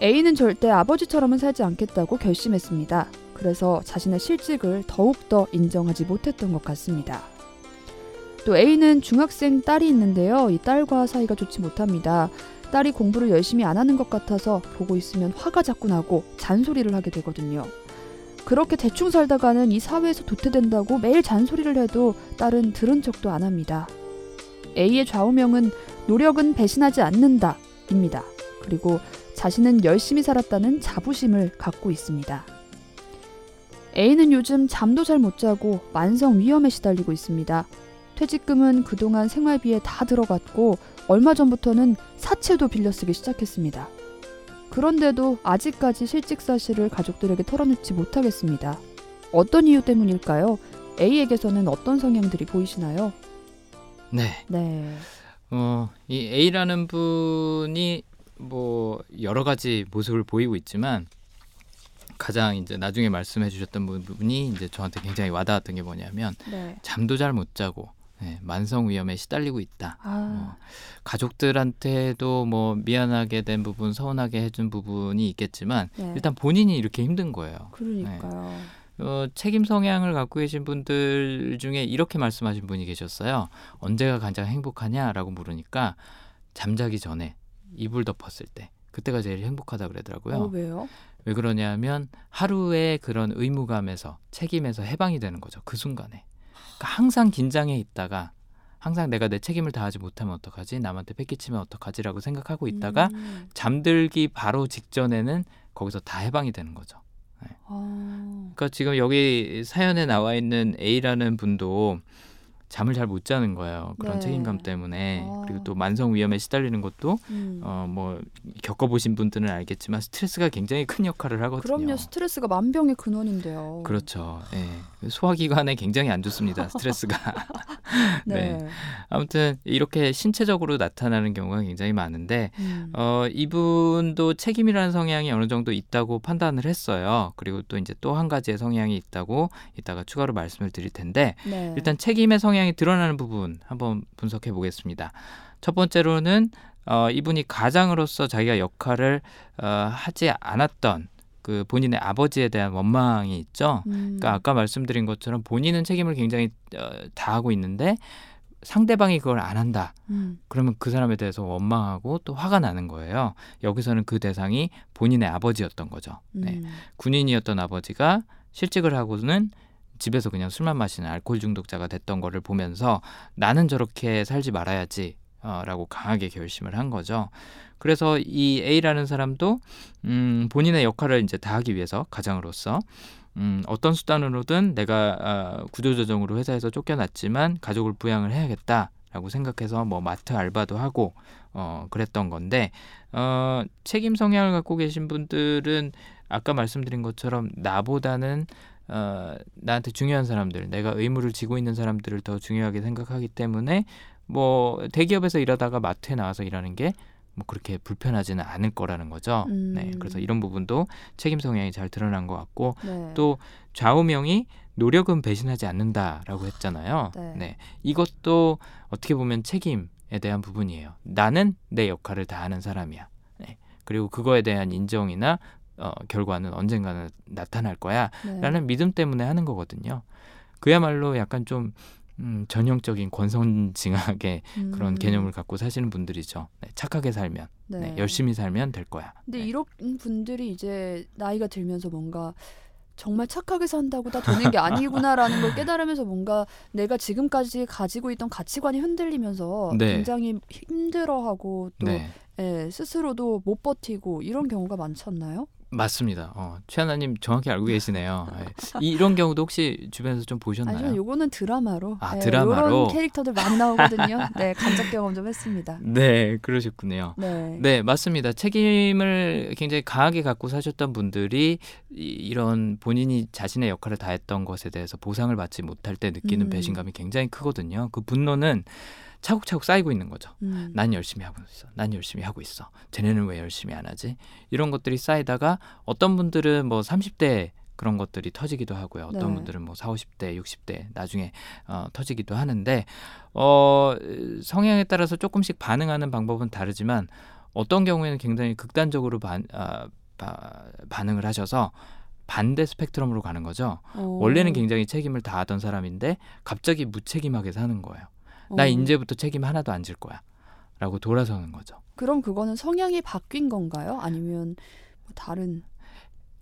A는 절대 아버지처럼은 살지 않겠다고 결심했습니다. 그래서 자신의 실직을 더욱더 인정하지 못했던 것 같습니다. 또 A는 중학생 딸이 있는데요. 이 딸과 사이가 좋지 못합니다. 딸이 공부를 열심히 안 하는 것 같아서 보고 있으면 화가 자꾸 나고 잔소리를 하게 되거든요. 그렇게 대충 살다가는 이 사회에서 도태된다고 매일 잔소리를 해도 딸은 들은 척도 안 합니다. A의 좌우명은 노력은 배신하지 않는다 입니다. 그리고 자신은 열심히 살았다는 자부심을 갖고 있습니다. A는 요즘 잠도 잘 못 자고 만성 위험에 시달리고 있습니다. 퇴직금은 그동안 생활비에 다 들어갔고 얼마 전부터는 사채도 빌려 쓰기 시작했습니다. 그런데도 아직까지 실직 사실을 가족들에게 털어놓지 못하겠습니다. 어떤 이유 때문일까요? A에게서는 어떤 성향들이 보이시나요? 네. 네. 어, 이 A라는 분이 뭐 여러 가지 모습을 보이고 있지만 가장 이제 나중에 말씀해 주셨던 부분이 이제 저한테 굉장히 와닿았던 게 뭐냐면 네. 잠도 잘 못 자고 네, 만성 위험에 시달리고 있다. 아, 가족들한테도 뭐 미안하게 된 부분, 서운하게 해준 부분이 있겠지만 네. 일단 본인이 이렇게 힘든 거예요. 그러니까요. 어, 책임 성향을 갖고 계신 분들 중에 이렇게 말씀하신 분이 계셨어요. 언제가 가장 행복하냐라고 물으니까 잠자기 전에 이불 덮었을 때 그때가 제일 행복하다 그러더라고요. 어, 왜요? 왜 그러냐면 하루의 그런 의무감에서 책임에서 해방이 되는 거죠. 그 순간에. 그러니까 항상 긴장해 있다가 항상 내가 내 책임을 다하지 못하면 어떡하지? 남한테 뺏기치면 어떡하지라고 생각하고 있다가 음. 잠들기 바로 직전에는 거기서 다 해방이 되는 거죠. 아, 그러니까 지금 여기 사연에 나와 있는 A라는 분도 잠을 잘 못 자는 거예요. 그런 네. 책임감 때문에 아. 그리고 또 만성 위험에 시달리는 것도 음. 어뭐 겪어보신 분들은 알겠지만 스트레스가 굉장히 큰 역할을 하거든요. 그럼요. 스트레스가 만병의 근원인데요. 그렇죠. 예. 소화기관에 굉장히 안 좋습니다. 스트레스가. [laughs] 네. 네. 아무튼 이렇게 신체적으로 나타나는 경우가 굉장히 많은데 음. 어, 이분도 책임이라는 성향이 어느 정도 있다고 판단을 했어요. 그리고 또 이제 또 한 가지의 성향이 있다고 이따가 추가로 말씀을 드릴 텐데 네. 일단 책임의 성향 이 드러나는 부분 한번 분석해 보겠습니다. 첫 번째로는 어, 이분이 가장으로서 자기가 역할을 어, 하지 않았던 그 본인의 아버지에 대한 원망이 있죠. 음. 그러니까 아까 말씀드린 것처럼 본인은 책임을 굉장히 어, 다하고 있는데 상대방이 그걸 안 한다. 음. 그러면 그 사람에 대해서 원망하고 또 화가 나는 거예요. 여기서는 그 대상이 본인의 아버지였던 거죠. 네. 음. 군인이었던 아버지가 실직을 하고는 집에서 그냥 술만 마시는 알코올 중독자가 됐던 거를 보면서 나는 저렇게 살지 말아야지 어, 라고 강하게 결심을 한 거죠. 그래서 이 A라는 사람도 음, 본인의 역할을 이제 다하기 위해서 가장으로서 음, 어떤 수단으로든 내가 어, 구조조정으로 회사에서 쫓겨났지만 가족을 부양을 해야겠다 라고 생각해서 뭐 마트 알바도 하고 어, 그랬던 건데 어, 책임 성향을 갖고 계신 분들은 아까 말씀드린 것처럼 나보다는 어, 나한테 중요한 사람들, 내가 의무를 지고 있는 사람들을 더 중요하게 생각하기 때문에 뭐 대기업에서 일하다가 마트에 나와서 일하는 게 뭐 그렇게 불편하지는 않을 거라는 거죠. 음. 네, 그래서 이런 부분도 책임 성향이 잘 드러난 것 같고 네. 또 좌우명이 노력은 배신하지 않는다라고 했잖아요. 네. 이것도 어떻게 보면 책임에 대한 부분이에요. 나는 내 역할을 다하는 사람이야. 네. 그리고 그거에 대한 인정이나 어, 결과는 언젠가는 나타날 거야. 네. 라는 믿음 때문에 하는 거거든요. 그야말로 약간 좀 음, 전형적인 권선징악의 그런 음. 개념을 갖고 사시는 분들이죠. 네, 착하게 살면, 네. 네, 열심히 살면 될 거야. 근데 네. 이런 분들이 이제 나이가 들면서 뭔가 정말 착하게 산다고 다 되는 게 아니구나라는 걸 [laughs] 깨달으면서 뭔가 내가 지금까지 가지고 있던 가치관이 흔들리면서 네. 굉장히 힘들어하고 또 네, 예, 스스로도 못 버티고 이런 경우가 많지 않나요? 맞습니다. 어, 최하나님 정확히 알고 계시네요. 네. 이, 이런 경우도 혹시 주변에서 좀 보셨나요? 아니요, 요거는 드라마로. 아, 예, 드라마로? 요런 캐릭터들 많이 나오거든요. 네, 간접 경험 좀 했습니다. 네, 그러셨군요. 네. 네, 맞습니다. 책임을 굉장히 강하게 갖고 사셨던 분들이 이, 이런 본인이 자신의 역할을 다했던 것에 대해서 보상을 받지 못할 때 느끼는 음. 배신감이 굉장히 크거든요. 그 분노는 차곡차곡 쌓이고 있는 거죠. 음. 난 열심히 하고 있어. 난 열심히 하고 있어. 쟤네는 왜 열심히 안 하지? 이런 것들이 쌓이다가 어떤 분들은 뭐 30대 그런 것들이 터지기도 하고요. 어떤 네. 분들은 뭐 4, 50대, 60대 나중에 어, 터지기도 하는데 어, 성향에 따라서 조금씩 반응하는 방법은 다르지만 어떤 경우에는 굉장히 극단적으로 반, 아, 바, 반응을 하셔서 반대 스펙트럼으로 가는 거죠. 어. 원래는 굉장히 책임을 다하던 사람인데 갑자기 무책임하게 사는 거예요. 나 어. 이제부터 책임 하나도 안 질 거야. 라고 돌아서는 거죠. 그럼 그거는 성향이 바뀐 건가요? 아니면 뭐 다른?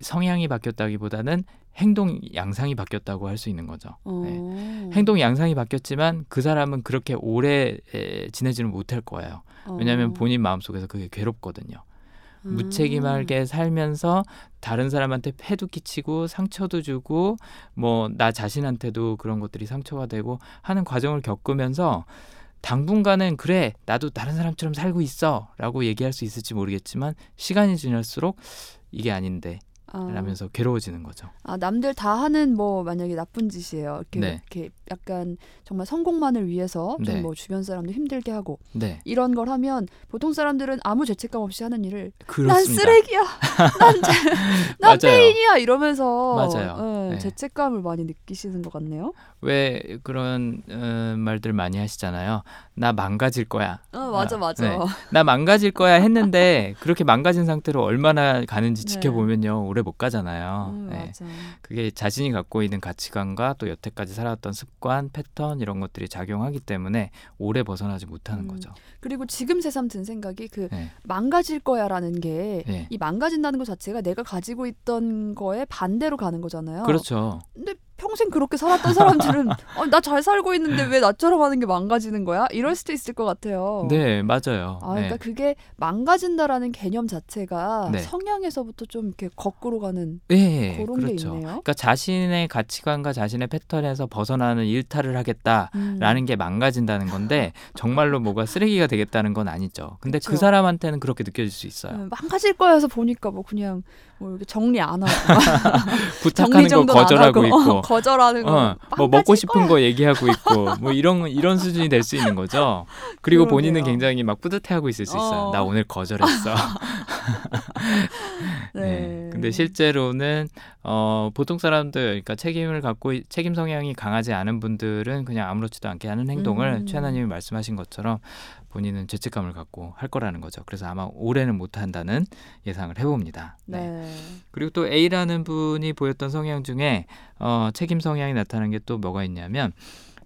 성향이 바뀌었다기보다는 행동 양상이 바뀌었다고 할 수 있는 거죠. 어. 네. 행동 양상이 바뀌었지만 그 사람은 그렇게 오래 에, 지내지는 못할 거예요. 왜냐하면 어. 본인 마음속에서 그게 괴롭거든요. 음. 무책임하게 살면서 다른 사람한테 폐도 끼치고 상처도 주고 뭐 나 자신한테도 그런 것들이 상처가 되고 하는 과정을 겪으면서 당분간은 그래 나도 다른 사람처럼 살고 있어라고 얘기할 수 있을지 모르겠지만 시간이 지날수록 이게 아닌데 아. 라면서 괴로워지는 거죠. 아 남들 다 하는 뭐 만약에 나쁜 짓이에요. 이렇게, 네. 이렇게 약간 정말 성공만을 위해서 네. 좀뭐 주변 사람들 힘들게 하고 네, 이런 걸 하면 보통 사람들은 아무 죄책감 없이 하는 일을 난 그렇습니다. 쓰레기야, [laughs] 난, 자- 난 맞아요. 페인이야 이러면서 맞아요. 예, 네. 죄책감을 많이 느끼시는 것 같네요. 왜 그런 어, 말들 많이 하시잖아요. 나 망가질 거야. 어 맞아 아, 맞아. 네. 나 망가질 거야 했는데 그렇게 망가진 상태로 얼마나 가는지 네. 지켜보면요 오래 못 가잖아요. 음, 네. 맞아. 그게 자신이 갖고 있는 가치관과 또 여태까지 살아왔던 습관, 패턴 이런 것들이 작용하기 때문에 오래 벗어나지 못하는 음. 거죠. 그리고 지금 새삼 든 생각이 그 네. 망가질 거야라는 게이 네. 망가진다는 것 자체가 내가 가지고 있던 거에 반대로 가는 거잖아요. 그렇죠. 근데 평생 그렇게 살았던 사람들은 [laughs] 어, 나잘 살고 있는데 왜 나처럼 하는 게 망가지는 거야? 이럴 수도 있을 것 같아요. 네, 맞아요. 아, 그러니까 네. 그게 망가진다라는 개념 자체가 네. 성향에서부터 좀 이렇게 거꾸로 가는 네, 그런 게 그렇죠. 있네요. 그러니까 자신의 가치관과 자신의 패턴에서 벗어나는 일탈을 하겠다라는 음. 게 망가진다는 건데 [laughs] 정말로 뭐가 쓰레기가 되겠다는 건 아니죠. 근데 그 그쵸. 사람한테는 그렇게 느껴질 수 있어요. 음, 망가질 거여서 보니까 뭐 그냥 뭐 이렇게 정리 안 하고 [laughs] 부탁하는 거 거절하고 하고, 있고 어, 거절하는 거 어, 뭐 먹고 싶은 거야. 거 얘기하고 있고 뭐 이런 이런 수준이 될 수 있는 거죠. 그리고 본인은 그러게요. 굉장히 막 뿌듯해하고 있을 수 있어요. 어. 나 오늘 거절했어. [laughs] 네. 네. 근데 실제로는 어, 보통 사람들 그러니까 책임을 갖고 이- 책임 성향이 강하지 않은 분들은 그냥 아무렇지도 않게 하는 행동을 음. 최하나님이 말씀하신 것처럼 본인은 죄책감을 갖고 할 거라는 거죠. 그래서 아마 올해는 못 한다는 예상을 해봅니다. 네. 네. 그리고 또 A라는 분이 보였던 성향 중에 어, 책임 성향이 나타나는 게 또 뭐가 있냐면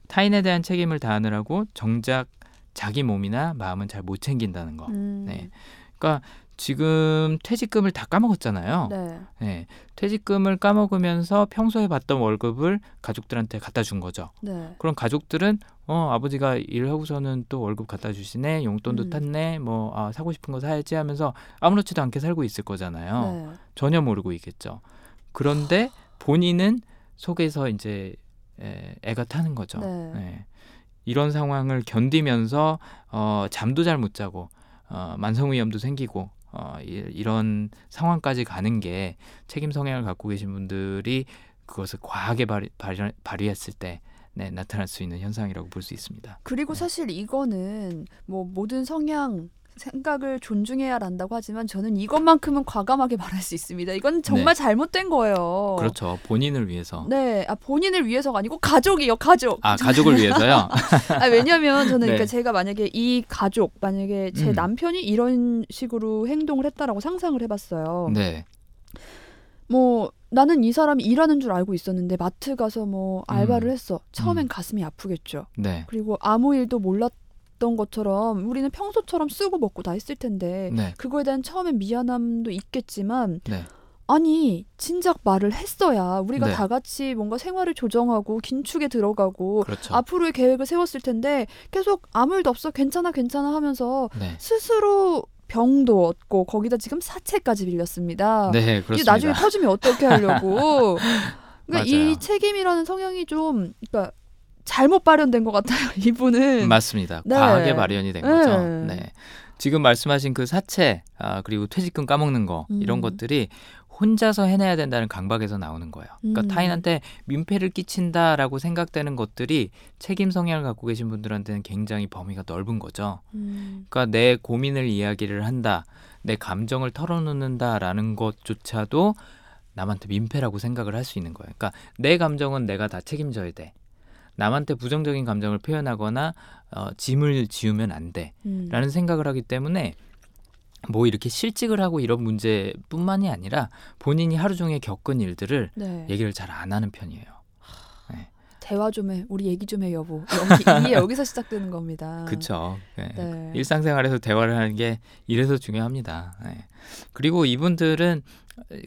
타인에 대한 책임을 다하느라고 정작 자기 몸이나 마음은 잘 못 챙긴다는 거. 음. 네. 그러니까 지금 퇴직금을 다 까먹었잖아요. 네. 네. 퇴직금을 까먹으면서 평소에 받던 월급을 가족들한테 갖다 준 거죠. 네. 그럼 가족들은 어 아버지가 일하고서는 또 월급 갖다 주시네 용돈도 음. 탔네 뭐 아, 사고 싶은 거 사야지 하면서 아무렇지도 않게 살고 있을 거잖아요. 네. 전혀 모르고 있겠죠. 그런데 본인은 속에서 이제 에, 애가 타는 거죠. 네. 네. 이런 상황을 견디면서 어, 잠도 잘 못 자고 어, 만성위염도 생기고 어, 이, 이런 상황까지 가는 게 책임 성향을 갖고 계신 분들이 그것을 과하게 발휘, 발휘, 발휘 했을 때 네, 나타날 수 있는 현상이라고 볼 수 있습니다. 그리고 네. 사실 이거는 뭐 모든 성향 생각을 존중해야 한다고 하지만 저는 이것만큼은 과감하게 말할 수 있습니다. 이건 정말 잘못된 거예요. 네. 그렇죠. 본인을 위해서. 네, 아, 본인을 위해서가 아니고 가족이요, 가족. 아 가족을 위해서요. [laughs] 아, 왜냐면 저는 네. 그러니까 제가 만약에 이 가족, 만약에 제 음. 남편이 이런 식으로 행동을 했다라고 상상을 해봤어요. 네, 뭐 나는 이 사람이 일하는 줄 알고 있었는데 마트 가서 뭐 알바를 음. 했어. 처음엔 음. 가슴이 아프겠죠. 네, 그리고 아무 일도 몰랐 던 것처럼 우리는 평소처럼 쓰고 먹고 다 했을 텐데 네, 그거에 대한 처음엔 미안함도 있겠지만 네, 아니 진작 말을 했어야 우리가 네. 다 같이 뭔가 생활을 조정하고 긴축에 들어가고 그렇죠. 앞으로의 계획을 세웠을 텐데 계속 아무 일도 없어 괜찮아 괜찮아 하면서 네, 스스로 병도 얻고 거기다 지금 사채까지 빌렸습니다. 네, 이게 그렇습니다. 나중에 터지면 어떻게 하려고? [laughs] 그러니까 맞아요. 이 책임이라는 성향이 좀 그러니까 잘못 발현된 것 같아요. [laughs] 이분은 맞습니다. 네. 과하게 마련이 된 거죠. 네. 네. 지금 말씀하신 그 사채 아, 그리고 퇴직금 까먹는 거 이런 음. 것들이 혼자서 해내야 된다는 강박에서 나오는 거예요. 그러니까 음. 타인한테 민폐를 끼친다라고 생각되는 것들이 책임 성향을 갖고 계신 분들한테는 굉장히 범위가 넓은 거죠. 음, 그러니까 내 고민을 이야기를 한다, 내 감정을 털어놓는다라는 것조차도 남한테 민폐라고 생각을 할 수 있는 거예요. 그러니까 내 감정은 내가 다 책임져야 돼. 남한테 부정적인 감정을 표현하거나 어, 짐을 지우면 안 돼. 음. 라는 생각을 하기 때문에 뭐 이렇게 실직을 하고 이런 문제뿐만이 아니라 본인이 하루 종일 겪은 일들을 네. 얘기를 잘 안 하는 편이에요. 대화 좀 해. 우리 얘기 좀 해, 여보. 이게 [laughs] 여기서 시작되는 겁니다. 그렇죠. 네. 네. 일상생활에서 대화를 하는 게 이래서 중요합니다. 네. 그리고 이분들은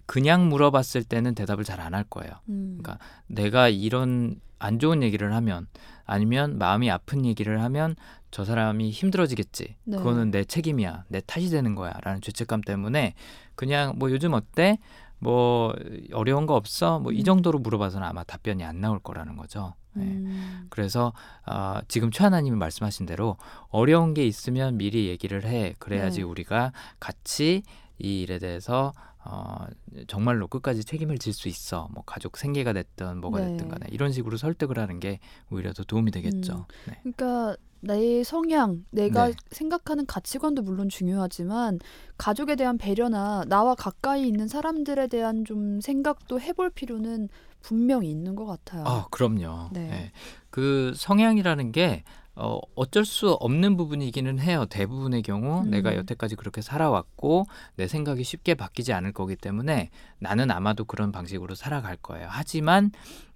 그냥 물어봤을 때는 대답을 잘 안 할 거예요. 음. 그러니까 내가 이런 안 좋은 얘기를 하면 아니면 마음이 아픈 얘기를 하면 저 사람이 힘들어지겠지. 네. 그거는 내 책임이야. 내 탓이 되는 거야. 라는 죄책감 때문에 그냥 뭐 요즘 어때? 뭐 어려운 거 없어? 뭐이 음. 정도로 물어봐서는 아마 답변이 안 나올 거라는 거죠. 네. 음. 그래서 아, 지금 최하나님이 말씀하신 대로 어려운 게 있으면 미리 얘기를 해. 그래야지 네. 우리가 같이 이 일에 대해서 어, 정말로 끝까지 책임을 질 수 있어. 뭐 가족 생계가 됐든 뭐가 네. 됐든 간에 이런 식으로 설득을 하는 게 오히려 더 도움이 되겠죠. 네. 그러니까 내 성향, 내가 네. 생각하는 가치관도 물론 중요하지만 가족에 대한 배려나 나와 가까이 있는 사람들에 대한 좀 생각도 해볼 필요는 분명히 있는 것 같아요. 아, 그럼요. 네. 네. 그 성향이라는 게 어, 어쩔 수 없는 부분이기는 해요. 대부분의 경우 음. 내가 여태까지 그렇게 살아왔고 내 생각이 쉽게 바뀌지 않을 거기 때문에 나는 아마도 그런 방식으로 살아갈 거예요. 하지만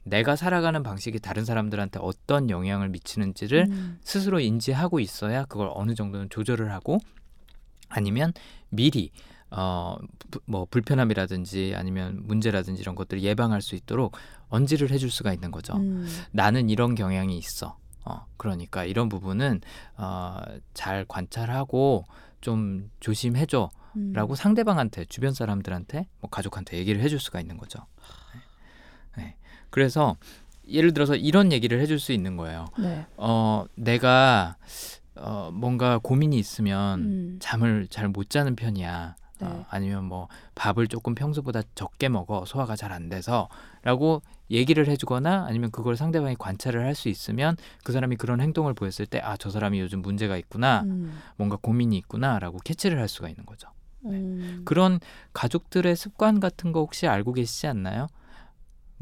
내가 살아가는 방식이 다른 사람들한테 어떤 영향을 미치는지를 음. 스스로 인지하고 있어야 그걸 어느 정도는 조절을 하고 아니면 미리 어, 부- 뭐 불편함이라든지 아니면 문제라든지 이런 것들을 예방할 수 있도록 언지를 해줄 수가 있는 거죠. 음. 나는 이런 경향이 있어. 어, 그러니까 이런 부분은 어, 잘 관찰하고 좀 조심해줘. 음. 라고 상대방한테 주변 사람들한테 뭐 가족한테 얘기를 해줄 수가 있는 거죠. 네. 네. 그래서 예를 들어서 이런 얘기를 해줄 수 있는 거예요. 네. 어 내가 어 뭔가 고민이 있으면 음. 잠을 잘 못 자는 편이야. 네. 어, 아니면 뭐 밥을 조금 평소보다 적게 먹어 소화가 잘 안 돼서라고 얘기를 해주거나 아니면 그걸 상대방이 관찰을 할 수 있으면 그 사람이 그런 행동을 보였을 때 아 저 사람이 요즘 문제가 있구나 음. 뭔가 고민이 있구나라고 캐치를 할 수가 있는 거죠. 음. 그런 가족들의 습관 같은 거 혹시 알고 계시지 않나요?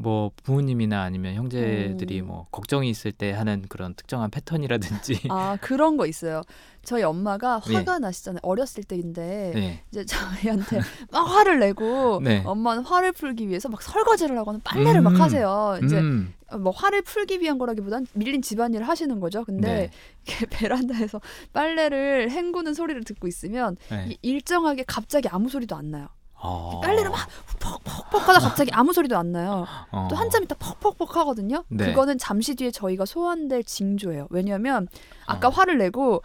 뭐 부모님이나 아니면 형제들이 음. 뭐 걱정이 있을 때 하는 그런 특정한 패턴이라든지 아 그런 거 있어요. 저희 엄마가 예. 화가 나시잖아요. 어렸을 때인데 네. 이제 저희한테 [laughs] 막 화를 내고 네. 엄마는 화를 풀기 위해서 막 설거지를 하거나 빨래를 음. 막 하세요. 이제 음, 뭐 화를 풀기 위한 거라기보단 밀린 집안일을 하시는 거죠. 근데 네. 이렇게 [laughs] 베란다에서 빨래를 헹구는 소리를 듣고 있으면 네. 이- 일정하게 갑자기 아무 소리도 안 나요. 어. 빨래를 막 퍽퍽퍽 하다 갑자기 아무 소리도 안 나요. 어. 또 한참 있다 퍽퍽퍽 하거든요. 네. 그거는 잠시 뒤에 저희가 소환될 징조예요. 왜냐하면 아까 어. 화를 내고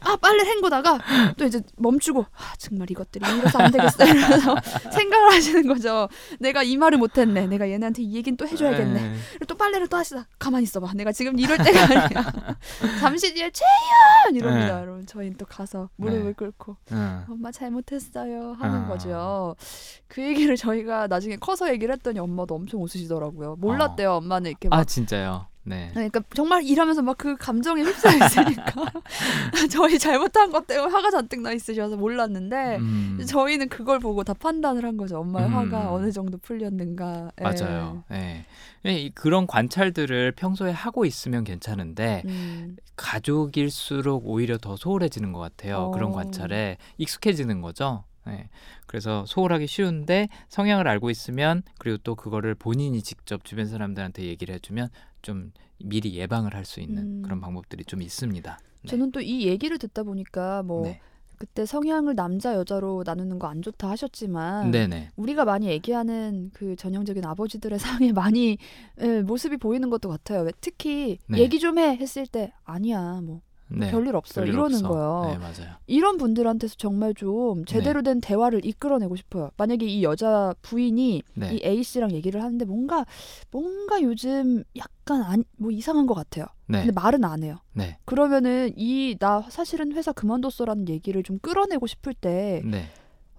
아 빨래 헹구다가 또 이제 멈추고 아 정말 이것들이 이래서 안 되겠어 이러면서 [laughs] 생각을 하시는 거죠. 내가 이 말을 못했네. 내가 얘네한테 이 얘기는 또 해줘야겠네. 네. 그리고 또 빨래를 또 하시다 가만히 있어봐. 내가 지금 이럴 때가 아니야. [laughs] 잠시 뒤에 최연 이럽니다. 네. 여러분 저희는 또 가서 무릎을 네. 꿇고 응. 엄마 잘못했어요 하는 아. 거죠. 그 얘기를 저희가 나중에 커서 얘기를 했더니 엄마도 엄청 웃으시더라고요. 몰랐대요. 엄마는 이렇게 막 아 진짜요. 네. 그러니까 정말 일하면서 막 그 감정에 휩싸여 [laughs] 있으니까 [laughs] 저희 잘못한 것 때문에 화가 잔뜩 나 있으셔서 몰랐는데 음, 저희는 그걸 보고 다 판단을 한 거죠. 엄마의 음. 화가 어느 정도 풀렸는가. 예. 맞아요. 네. 이- 그런 관찰들을 평소에 하고 있으면 괜찮은데 음. 가족일수록 오히려 더 소홀해지는 것 같아요. 그런 어. 관찰에 익숙해지는 거죠. 네. 그래서 소홀하기 쉬운데 성향을 알고 있으면 그리고 또 그거를 본인이 직접 주변 사람들한테 얘기를 해주면 좀 미리 예방을 할 수 있는 음. 그런 방법들이 좀 있습니다. 네. 저는 또 이 얘기를 듣다 보니까 뭐 네. 그때 성향을 남자 여자로 나누는 거 안 좋다 하셨지만 네네. 우리가 많이 얘기하는 그 전형적인 아버지들의 [laughs] 상에 많이 예, 모습이 보이는 것도 같아요. 왜 특히 네. 얘기 좀 해 했을 때 아니야 뭐 네. 별일 없어 별일 이러는 없어. 거예요. 네 맞아요. 이런 분들한테서 정말 좀 제대로 된 대화를 이끌어내고 싶어요. 만약에 이 여자 부인이 네. 이 A 씨랑 얘기를 하는데 뭔가 뭔가 요즘 약간 안, 뭐 이상한 것 같아요. 네. 근데 말은 안 해요. 네. 그러면은 이 나 사실은 회사 그만뒀어라는 얘기를 좀 끌어내고 싶을 때 네.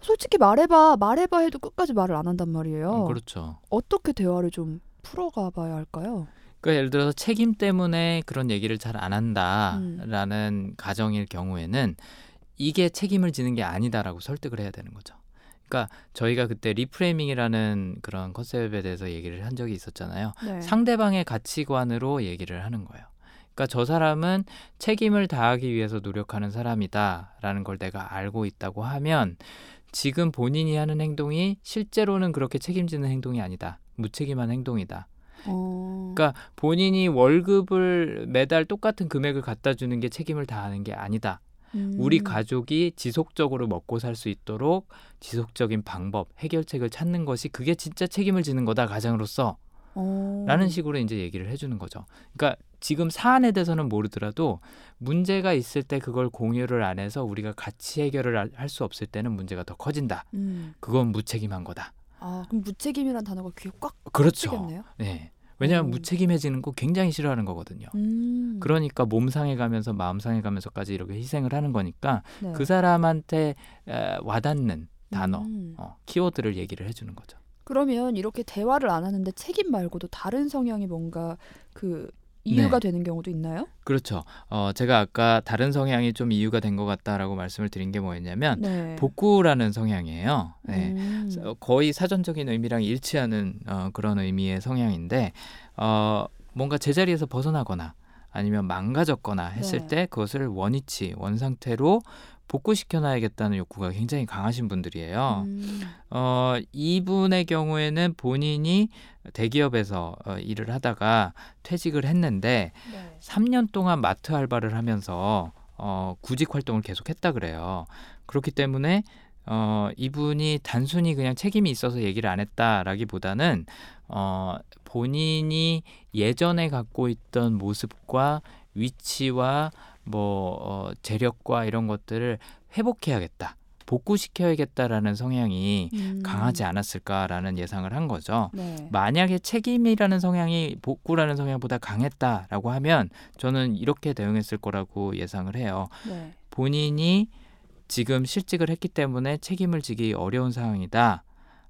솔직히 말해봐 말해봐 해도 끝까지 말을 안 한단 말이에요. 음, 그렇죠. 어떻게 대화를 좀 풀어가봐야 할까요? 그러니까 예를 들어서 책임 때문에 그런 얘기를 잘안 음. 한다라는 가정일 경우에는 이게 책임을 지는 게 아니다라고 설득을 해야 되는 거죠. 그러니까 저희가 그때 reframing이라는 그런 concept에 대해서 얘기를 한 적이 있었잖아요. 네. 상대방의 가치관으로 얘기를 하는 거예요. 그러니까 저 사람은 책임을 다하기 위해서 노력하는 사람이다라는 걸 내가 알고 있다고 하면 지금 본인이 하는 행동이 실제로는 그렇게 책임지는 행동이 아니다. 무책임한 행동이다. 어... 그러니까 본인이 월급을 매달 똑같은 금액을 갖다 주는 게 책임을 다하는 게 아니다. 음. 우리 가족이 지속적으로 먹고 살 수 있도록 지속적인 방법, 해결책을 찾는 것이 그게 진짜 책임을 지는 거다 가장으로서 어... 라는 식으로 이제 얘기를 해주는 거죠. 그러니까 지금 사안에 대해서는 모르더라도 문제가 있을 때 그걸 공유를 안 해서 우리가 같이 해결을 할 수 없을 때는 문제가 더 커진다. 음. 그건 무책임한 거다. 아 그럼 무책임이란 단어가 귀에 꽉 그렇죠. 꽂히겠네요. 네. 왜냐하면 음. 무책임해지는 거 굉장히 싫어하는 거거든요. 음. 그러니까 몸 상해가면서 마음 상해가면서까지 이렇게 희생을 하는 거니까 네. 그 사람한테 에, 와닿는 단어, 음. 어, 키워드를 얘기를 해주는 거죠. 그러면 이렇게 대화를 안 하는데 책임 말고도 다른 성향이 뭔가 그 이유가 네. 되는 경우도 있나요? 그렇죠. 어, 제가 아까 다른 성향이 좀 이유가 된 것 같다라고 말씀을 드린 게 뭐였냐면 네. 복구라는 성향이에요. 네. 음. 어, 거의 사전적인 의미랑 일치하는 어, 그런 의미의 성향인데 어, 뭔가 제자리에서 벗어나거나 아니면 망가졌거나 했을 네. 때 그것을 원위치 원상태로 복구시켜놔야겠다는 욕구가 굉장히 강하신 분들이에요. 음. 어, 이분의 경우에는 본인이 대기업에서 어, 일을 하다가 퇴직을 했는데 네. 3년 동안 마트 알바를 하면서 어, 구직 활동을 계속했다 그래요. 그렇기 때문에 어, 이분이 단순히 그냥 책임이 있어서 얘기를 안 했다라기보다는 어, 본인이 예전에 갖고 있던 모습과 위치와 뭐 어, 재력과 이런 것들을 회복해야겠다. 복구시켜야겠다라는 성향이 음. 강하지 않았을까라는 예상을 한 거죠. 네. 만약에 책임이라는 성향이 복구라는 성향보다 강했다라고 하면 저는 이렇게 대응했을 거라고 예상을 해요. 네. 본인이 지금 실직을 했기 때문에 책임을 지기 어려운 상황이다.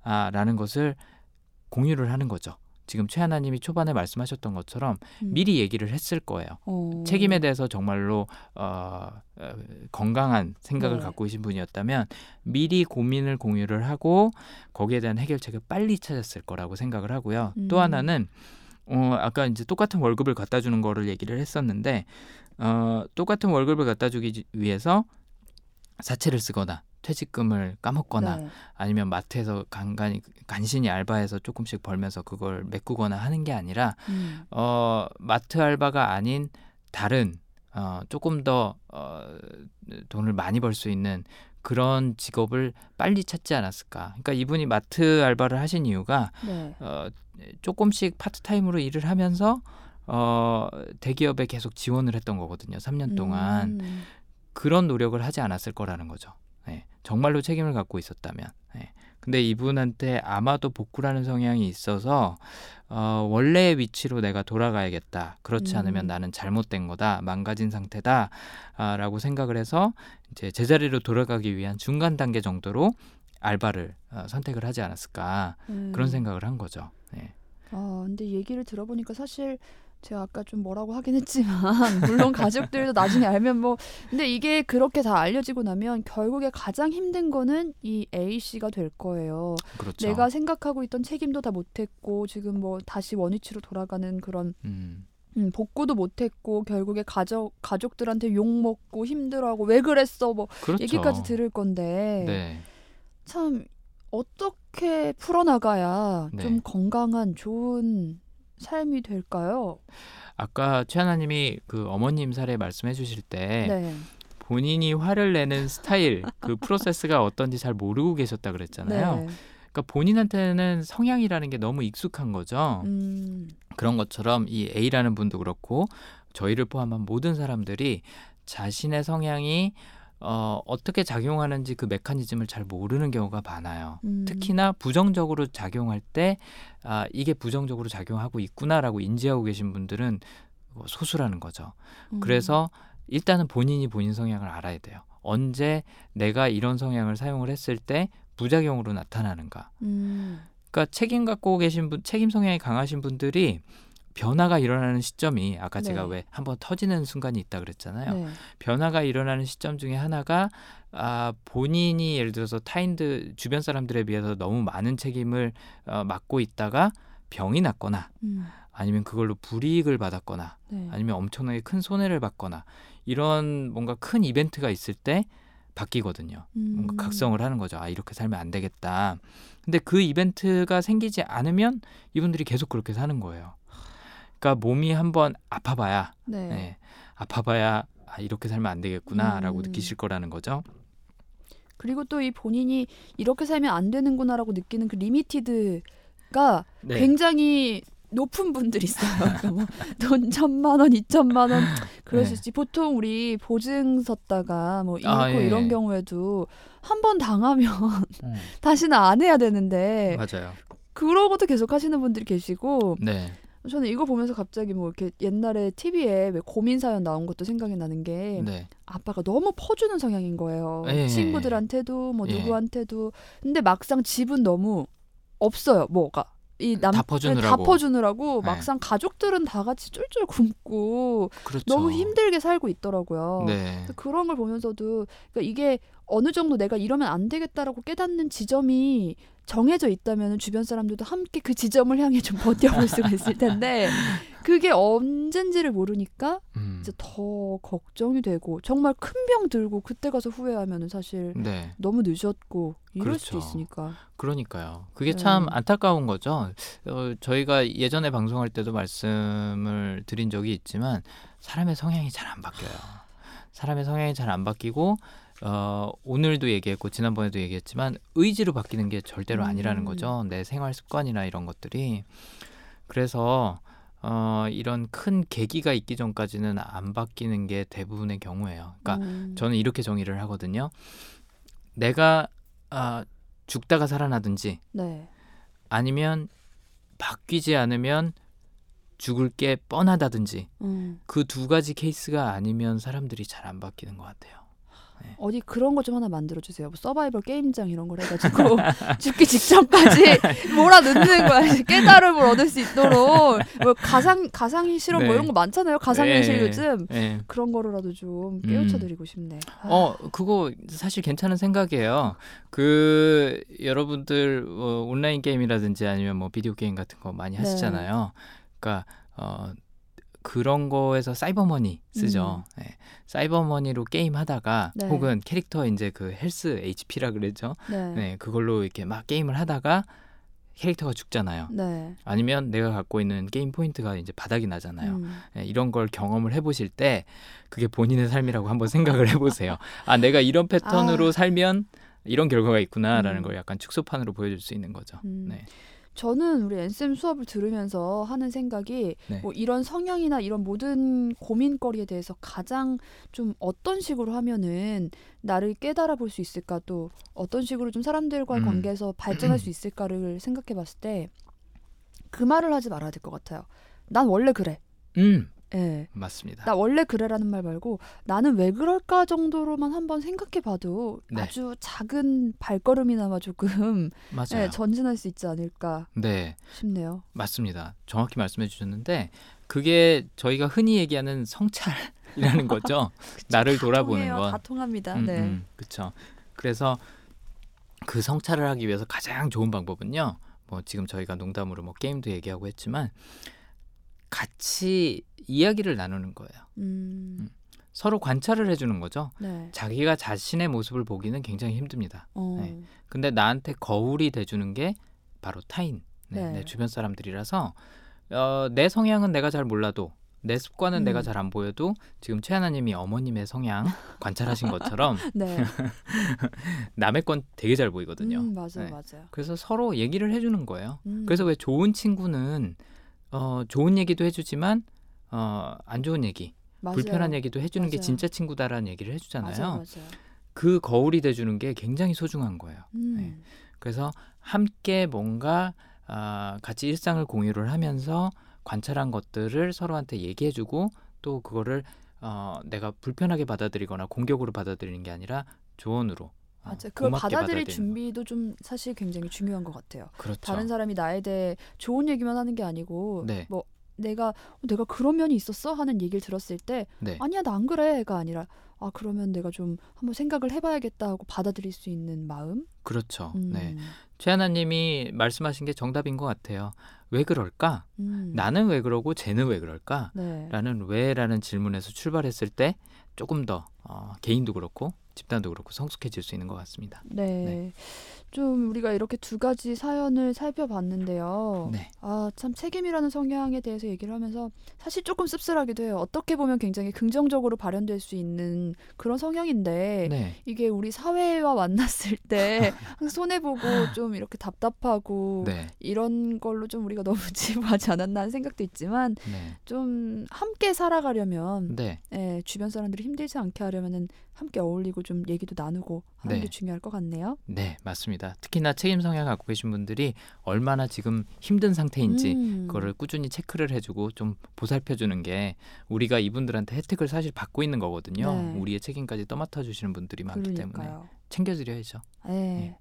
아, 라는 것을 공유를 하는 거죠. 지금 최하나님이 초반에 말씀하셨던 것처럼 음. 미리 얘기를 했을 거예요. 어. 책임에 대해서 정말로 어, 어, 건강한 생각을 네. 갖고 계신 분이었다면 미리 고민을 공유를 하고 거기에 대한 해결책을 빨리 찾았을 거라고 생각을 하고요. 또 음. 하나는 어, 아까 이제 똑같은 월급을 갖다 주는 거를 얘기를 했었는데 어, 똑같은 월급을 갖다 주기 위해서 사채를 쓰거나 퇴직금을 까먹거나 네. 아니면 마트에서 간간히 간신히 알바해서 조금씩 벌면서 그걸 메꾸거나 하는 게 아니라 음. 어, 마트 알바가 아닌 다른 어, 조금 더 어, 돈을 많이 벌 수 있는 그런 직업을 빨리 찾지 않았을까. 그러니까 이분이 마트 알바를 하신 이유가 네. 어, 조금씩 파트타임으로 일을 하면서 어, 대기업에 계속 지원을 했던 거거든요. 3년 동안. 음. 그런 노력을 하지 않았을 거라는 거죠. 예, 정말로 책임을 갖고 있었다면. 예. 근데 이분한테 아마도 복구라는 성향이 있어서 어, 원래의 위치로 내가 돌아가야겠다. 그렇지 음. 않으면 나는 잘못된 거다, 망가진 상태다라고 생각을 해서 이제 제자리로 돌아가기 위한 중간 단계 정도로 알바를 어, 선택을 하지 않았을까 음. 그런 생각을 한 거죠. 예. 아, 근데 얘기를 들어보니까 사실 제가 아까 좀 뭐라고 하긴 했지만 [laughs] 물론 가족들도 나중에 알면 뭐 근데 이게 그렇게 다 알려지고 나면 결국에 가장 힘든 거는 이 A 씨가 될 거예요. 그렇죠. 내가 생각하고 있던 책임도 다 못했고 지금 뭐 다시 원위치로 돌아가는 그런 음, 음, 복구도 못했고 결국에 가족 가족들한테 욕 먹고 힘들어하고 왜 그랬어 뭐 그렇죠. 얘기까지 들을 건데 네. 참 어떻게 풀어나가야 네. 좀 건강한 좋은 삶이 될까요? 아까 최하나님이 그 어머님 사례 말씀해 주실 때 네. 본인이 화를 내는 스타일 그 프로세스가 어떤지 잘 모르고 계셨다 그랬잖아요. 네. 그러니까 본인한테는 성향이라는 게 너무 익숙한 거죠. 음, 그런 것처럼 이 A라는 분도 그렇고 저희를 포함한 모든 사람들이 자신의 성향이 어, 어떻게 작용하는지 그 메커니즘을 잘 모르는 경우가 많아요. 음. 특히나 부정적으로 작용할 때 아, 이게 부정적으로 작용하고 있구나라고 인지하고 계신 분들은 뭐 소수라는 거죠. 음. 그래서 일단은 본인이 본인 성향을 알아야 돼요. 언제 내가 이런 성향을 사용을 했을 때 부작용으로 나타나는가. 음, 그러니까 책임 갖고 계신 분, 책임 성향이 강하신 분들이 변화가 일어나는 시점이 아까 제가 네. 왜 한번 터지는 순간이 있다 그랬잖아요. 네. 변화가 일어나는 시점 중에 하나가 아, 본인이 예를 들어서 타인들 주변 사람들에 비해서 너무 많은 책임을 어, 맡고 있다가 병이 났거나 음, 아니면 그걸로 불이익을 받았거나 네. 아니면 엄청나게 큰 손해를 받거나 이런 뭔가 큰 이벤트가 있을 때 바뀌거든요. 뭔가 음, 각성을 하는 거죠. 아 이렇게 살면 안 되겠다. 근데 그 이벤트가 생기지 않으면 이분들이 계속 그렇게 사는 거예요. 그러니까 몸이 한번 아파봐야, 네. 네, 아파봐야 아, 이렇게 살면 안 되겠구나라고 음. 느끼실 거라는 거죠. 그리고 또 이 본인이 이렇게 살면 안 되는구나라고 느끼는 그 limit가 네. 굉장히 높은 분들이 있어요. [laughs] 그러니까 뭐돈 천만 원, 이천만 원 그럴 수 네. 있지. 보통 우리 보증 섰다가 뭐 잃고 아, 예. 이런 경우에도 한 번 당하면 [laughs] 음, 다시는 안 해야 되는데 맞아요. 그러고도 계속 하시는 분들이 계시고 네, 저는 이거 보면서 갑자기 뭐 이렇게 옛날에 TV에 왜 고민 사연 나온 것도 생각이 나는 게 네, 아빠가 너무 퍼주는 성향인 거예요. 예. 친구들한테도 뭐 예. 누구한테도. 근데 막상 집은 너무 없어요. 뭐가 이남 다 퍼주느라고. 다 퍼주느라고 네. 막상 가족들은 다 같이 쫄쫄 굶고 그렇죠. 너무 힘들게 살고 있더라고요. 네, 그런 걸 보면서도 그러니까 이게 어느 정도 내가 이러면 안 되겠다라고 깨닫는 지점이 정해져 있다면 주변 사람들도 함께 그 지점을 향해 좀 버텨볼 수가 있을 텐데 그게 언젠지를 모르니까 음, 이제 더 걱정이 되고 정말 큰 병 들고 그때 가서 후회하면 은 사실 네. 너무 늦었고 이럴 그렇죠. 수도 있으니까. 그러니까요. 그게 네. 참 안타까운 거죠. 어, 저희가 예전에 방송할 때도 말씀을 드린 적이 있지만 사람의 성향이 잘 안 바뀌어요. 사람의 성향이 잘 안 바뀌고 어, 오늘도 얘기했고 지난번에도 얘기했지만 의지로 바뀌는 게 절대로 아니라는 음. 거죠. 내 생활 습관이나 이런 것들이 그래서 어, 이런 큰 계기가 있기 전까지는 안 바뀌는 게 대부분의 경우예요. 그러니까 음. 저는 이렇게 정의를 하거든요. 내가 아, 죽다가 살아나든지 네. 아니면 바뀌지 않으면 죽을 게 뻔하다든지 음. 그두 가지 케이스가 아니면 사람들이 잘 안 바뀌는 것 같아요. 어디 그런 거 좀 하나 만들어 주세요. 뭐 서바이벌 게임장 이런 걸 해가지고 [laughs] 죽기 직전까지 [laughs] 몰아넣는 거야. 깨달음을 얻을 수 있도록 뭐 가상 가상의 실험 뭐 네. 이런 거 많잖아요. 가상 현실 네. 요즘 예. 그런 거로라도 좀 음. 깨우쳐드리고 싶네. 아, 어, 그거 사실 괜찮은 생각이에요. 그 여러분들 어, 온라인 게임이라든지 아니면 뭐 비디오 게임 같은 거 많이 네. 하시잖아요. 그러니까 어 그런 거에서 사이버머니 쓰죠. 예. 사이버머니로 게임 하다가 음. 네. 혹은 캐릭터 이제 그 health HP라 그러죠. 네. 네, 그걸로 이렇게 막 게임을 하다가 캐릭터가 죽잖아요. 네. 아니면 내가 갖고 있는 게임 포인트가 이제 바닥이 나잖아요. 음. 예, 이런 걸 경험을 해보실 때 그게 본인의 삶이라고 한번 생각을 해보세요. 아 내가 이런 패턴으로 아. 살면 이런 결과가 있구나라는 음. 걸 약간 축소판으로 보여줄 수 있는 거죠. 음. 네. 저는 우리 엔쌤 수업을 들으면서 하는 생각이 네. 뭐 이런 성향이나 이런 모든 고민거리에 대해서 가장 좀 어떤 식으로 하면은 나를 깨달아 볼 수 있을까 또 어떤 식으로 좀 사람들과의 음. 관계에서 발전할 수 있을까를 생각해 봤을 때 그 말을 하지 말아야 될 것 같아요. 난 원래 그래. 음 예. 맞습니다. 나 원래 그래라는 말 말고 나는 왜 그럴까 정도로만 한번 생각해 봐도 네. 아주 작은 발걸음이나마 조금 [laughs] 맞아요. 예, 전진할 수 있지 않을까 네 싶네요. 맞습니다. 정확히 말씀해 주셨는데 그게 저희가 흔히 얘기하는 성찰이라는 [laughs] 거죠. 나를 다 돌아보는 통해요. 거. 다 통합니다. 음, 네. 음, 그렇죠. 그래서 그 성찰을 하기 위해서 가장 좋은 방법은요. 뭐 지금 저희가 농담으로 뭐 게임도 얘기하고 했지만 같이 이야기를 나누는 거예요. 음, 서로 관찰을 해주는 거죠. 네. 자기가 자신의 모습을 보기는 굉장히 힘듭니다. 어, 네. 근데 나한테 거울이 돼주는 게 바로 타인, 네, 네. 내 주변 사람들이라서 어, 내 성향은 내가 잘 몰라도 내 습관은 음. 내가 잘 안 보여도 지금 최하나님이 어머님의 성향 [laughs] 관찰하신 것처럼 네. [laughs] 남의 건 되게 잘 보이거든요. 음, 맞아요, 네. 맞아요. 그래서 서로 얘기를 해주는 거예요. 음, 그래서 왜 좋은 친구는 어, 좋은 얘기도 해주지만 어, 안 좋은 얘기, 맞아요. 불편한 얘기도 해주는 게 맞아요. 진짜 친구다라는 얘기를 해주잖아요. 맞아요. 그 거울이 돼주는 게 굉장히 소중한 거예요. 음, 네. 그래서 함께 뭔가 아, 같이 일상을 공유를 하면서 관찰한 것들을 서로한테 얘기해주고 또 그거를 어, 내가 불편하게 받아들이거나 공격으로 받아들이는 게 아니라 조언으로 어, 맞아요. 그걸 받아들일. 준비도 좀 사실 굉장히 중요한 것 같아요. 그렇죠. 다른 사람이 나에 대해 좋은 얘기만 하는 게 아니고 네. 뭐 내가 어, 내가 그런 면이 있었어 하는 얘기를 들었을 때 네. 아니야 나 안 그래가 아니라 아 그러면 내가 좀 한번 생각을 해봐야겠다 하고 받아들일 수 있는 마음. 그렇죠. 음, 네. 최하나님이 말씀하신 게 정답인 것 같아요. 왜 그럴까? 음, 나는 왜 그러고 쟤는 왜 그럴까? 네. 라는 왜라는 질문에서 출발했을 때 조금 더 어, 개인도 그렇고 집단도 그렇고 성숙해질 수 있는 것 같습니다. 네. 네. 좀 우리가 이렇게 두 가지 사연을 살펴봤는데요. 네. 아, 참 책임이라는 성향에 대해서 얘기를 하면서 사실 조금 씁쓸하기도 해요. 어떻게 보면 굉장히 긍정적으로 발현될 수 있는 그런 성향인데 네. 이게 우리 사회와 만났을 때 [laughs] 손해보고 좀 이렇게 답답하고 네. 이런 걸로 좀 우리가 너무 [laughs] 지루하지 않았나 하는 생각도 있지만 네. 좀 함께 살아가려면 네. 예, 주변 사람들이 힘들지 않게 하려면은 함께 어울리고 좀 얘기도 나누고 하는 네. 게 중요할 것 같네요. 네, 맞습니다. 특히나 책임 성향 갖고 계신 분들이 얼마나 지금 힘든 상태인지 음. 그거를 꾸준히 체크를 해주고 좀 보살펴 주는 게 우리가 이분들한테 혜택을 사실 받고 있는 거거든요. 네. 우리의 책임까지 떠맡아 주시는 분들이 많기 때문에 그러니까요. 챙겨드려야죠. 예. 네.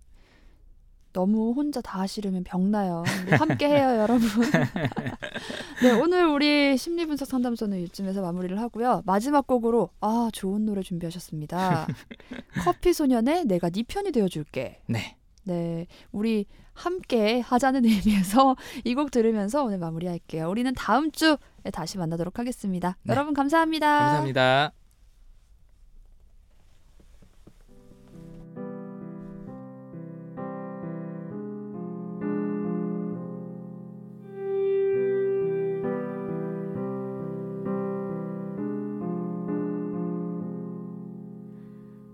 너무 혼자 다 하시려면 병나요. 우리 함께 해요, 여러분. 네, 오늘 우리 심리 분석 상담소는 이쯤에서 마무리를 하고요. 마지막 곡으로 아, 좋은 노래 준비하셨습니다. [laughs] 커피 소년의 내가 네 편이 되어 줄게. 네, 네, 우리 함께 하자는 의미에서 [laughs] 이 곡 들으면서 오늘 마무리할게요. 우리는 다음 주에 다시 만나도록 하겠습니다. 네. 여러분 감사합니다. 감사합니다.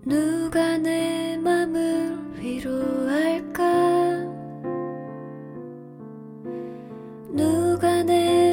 누가 위로할까? 누가 내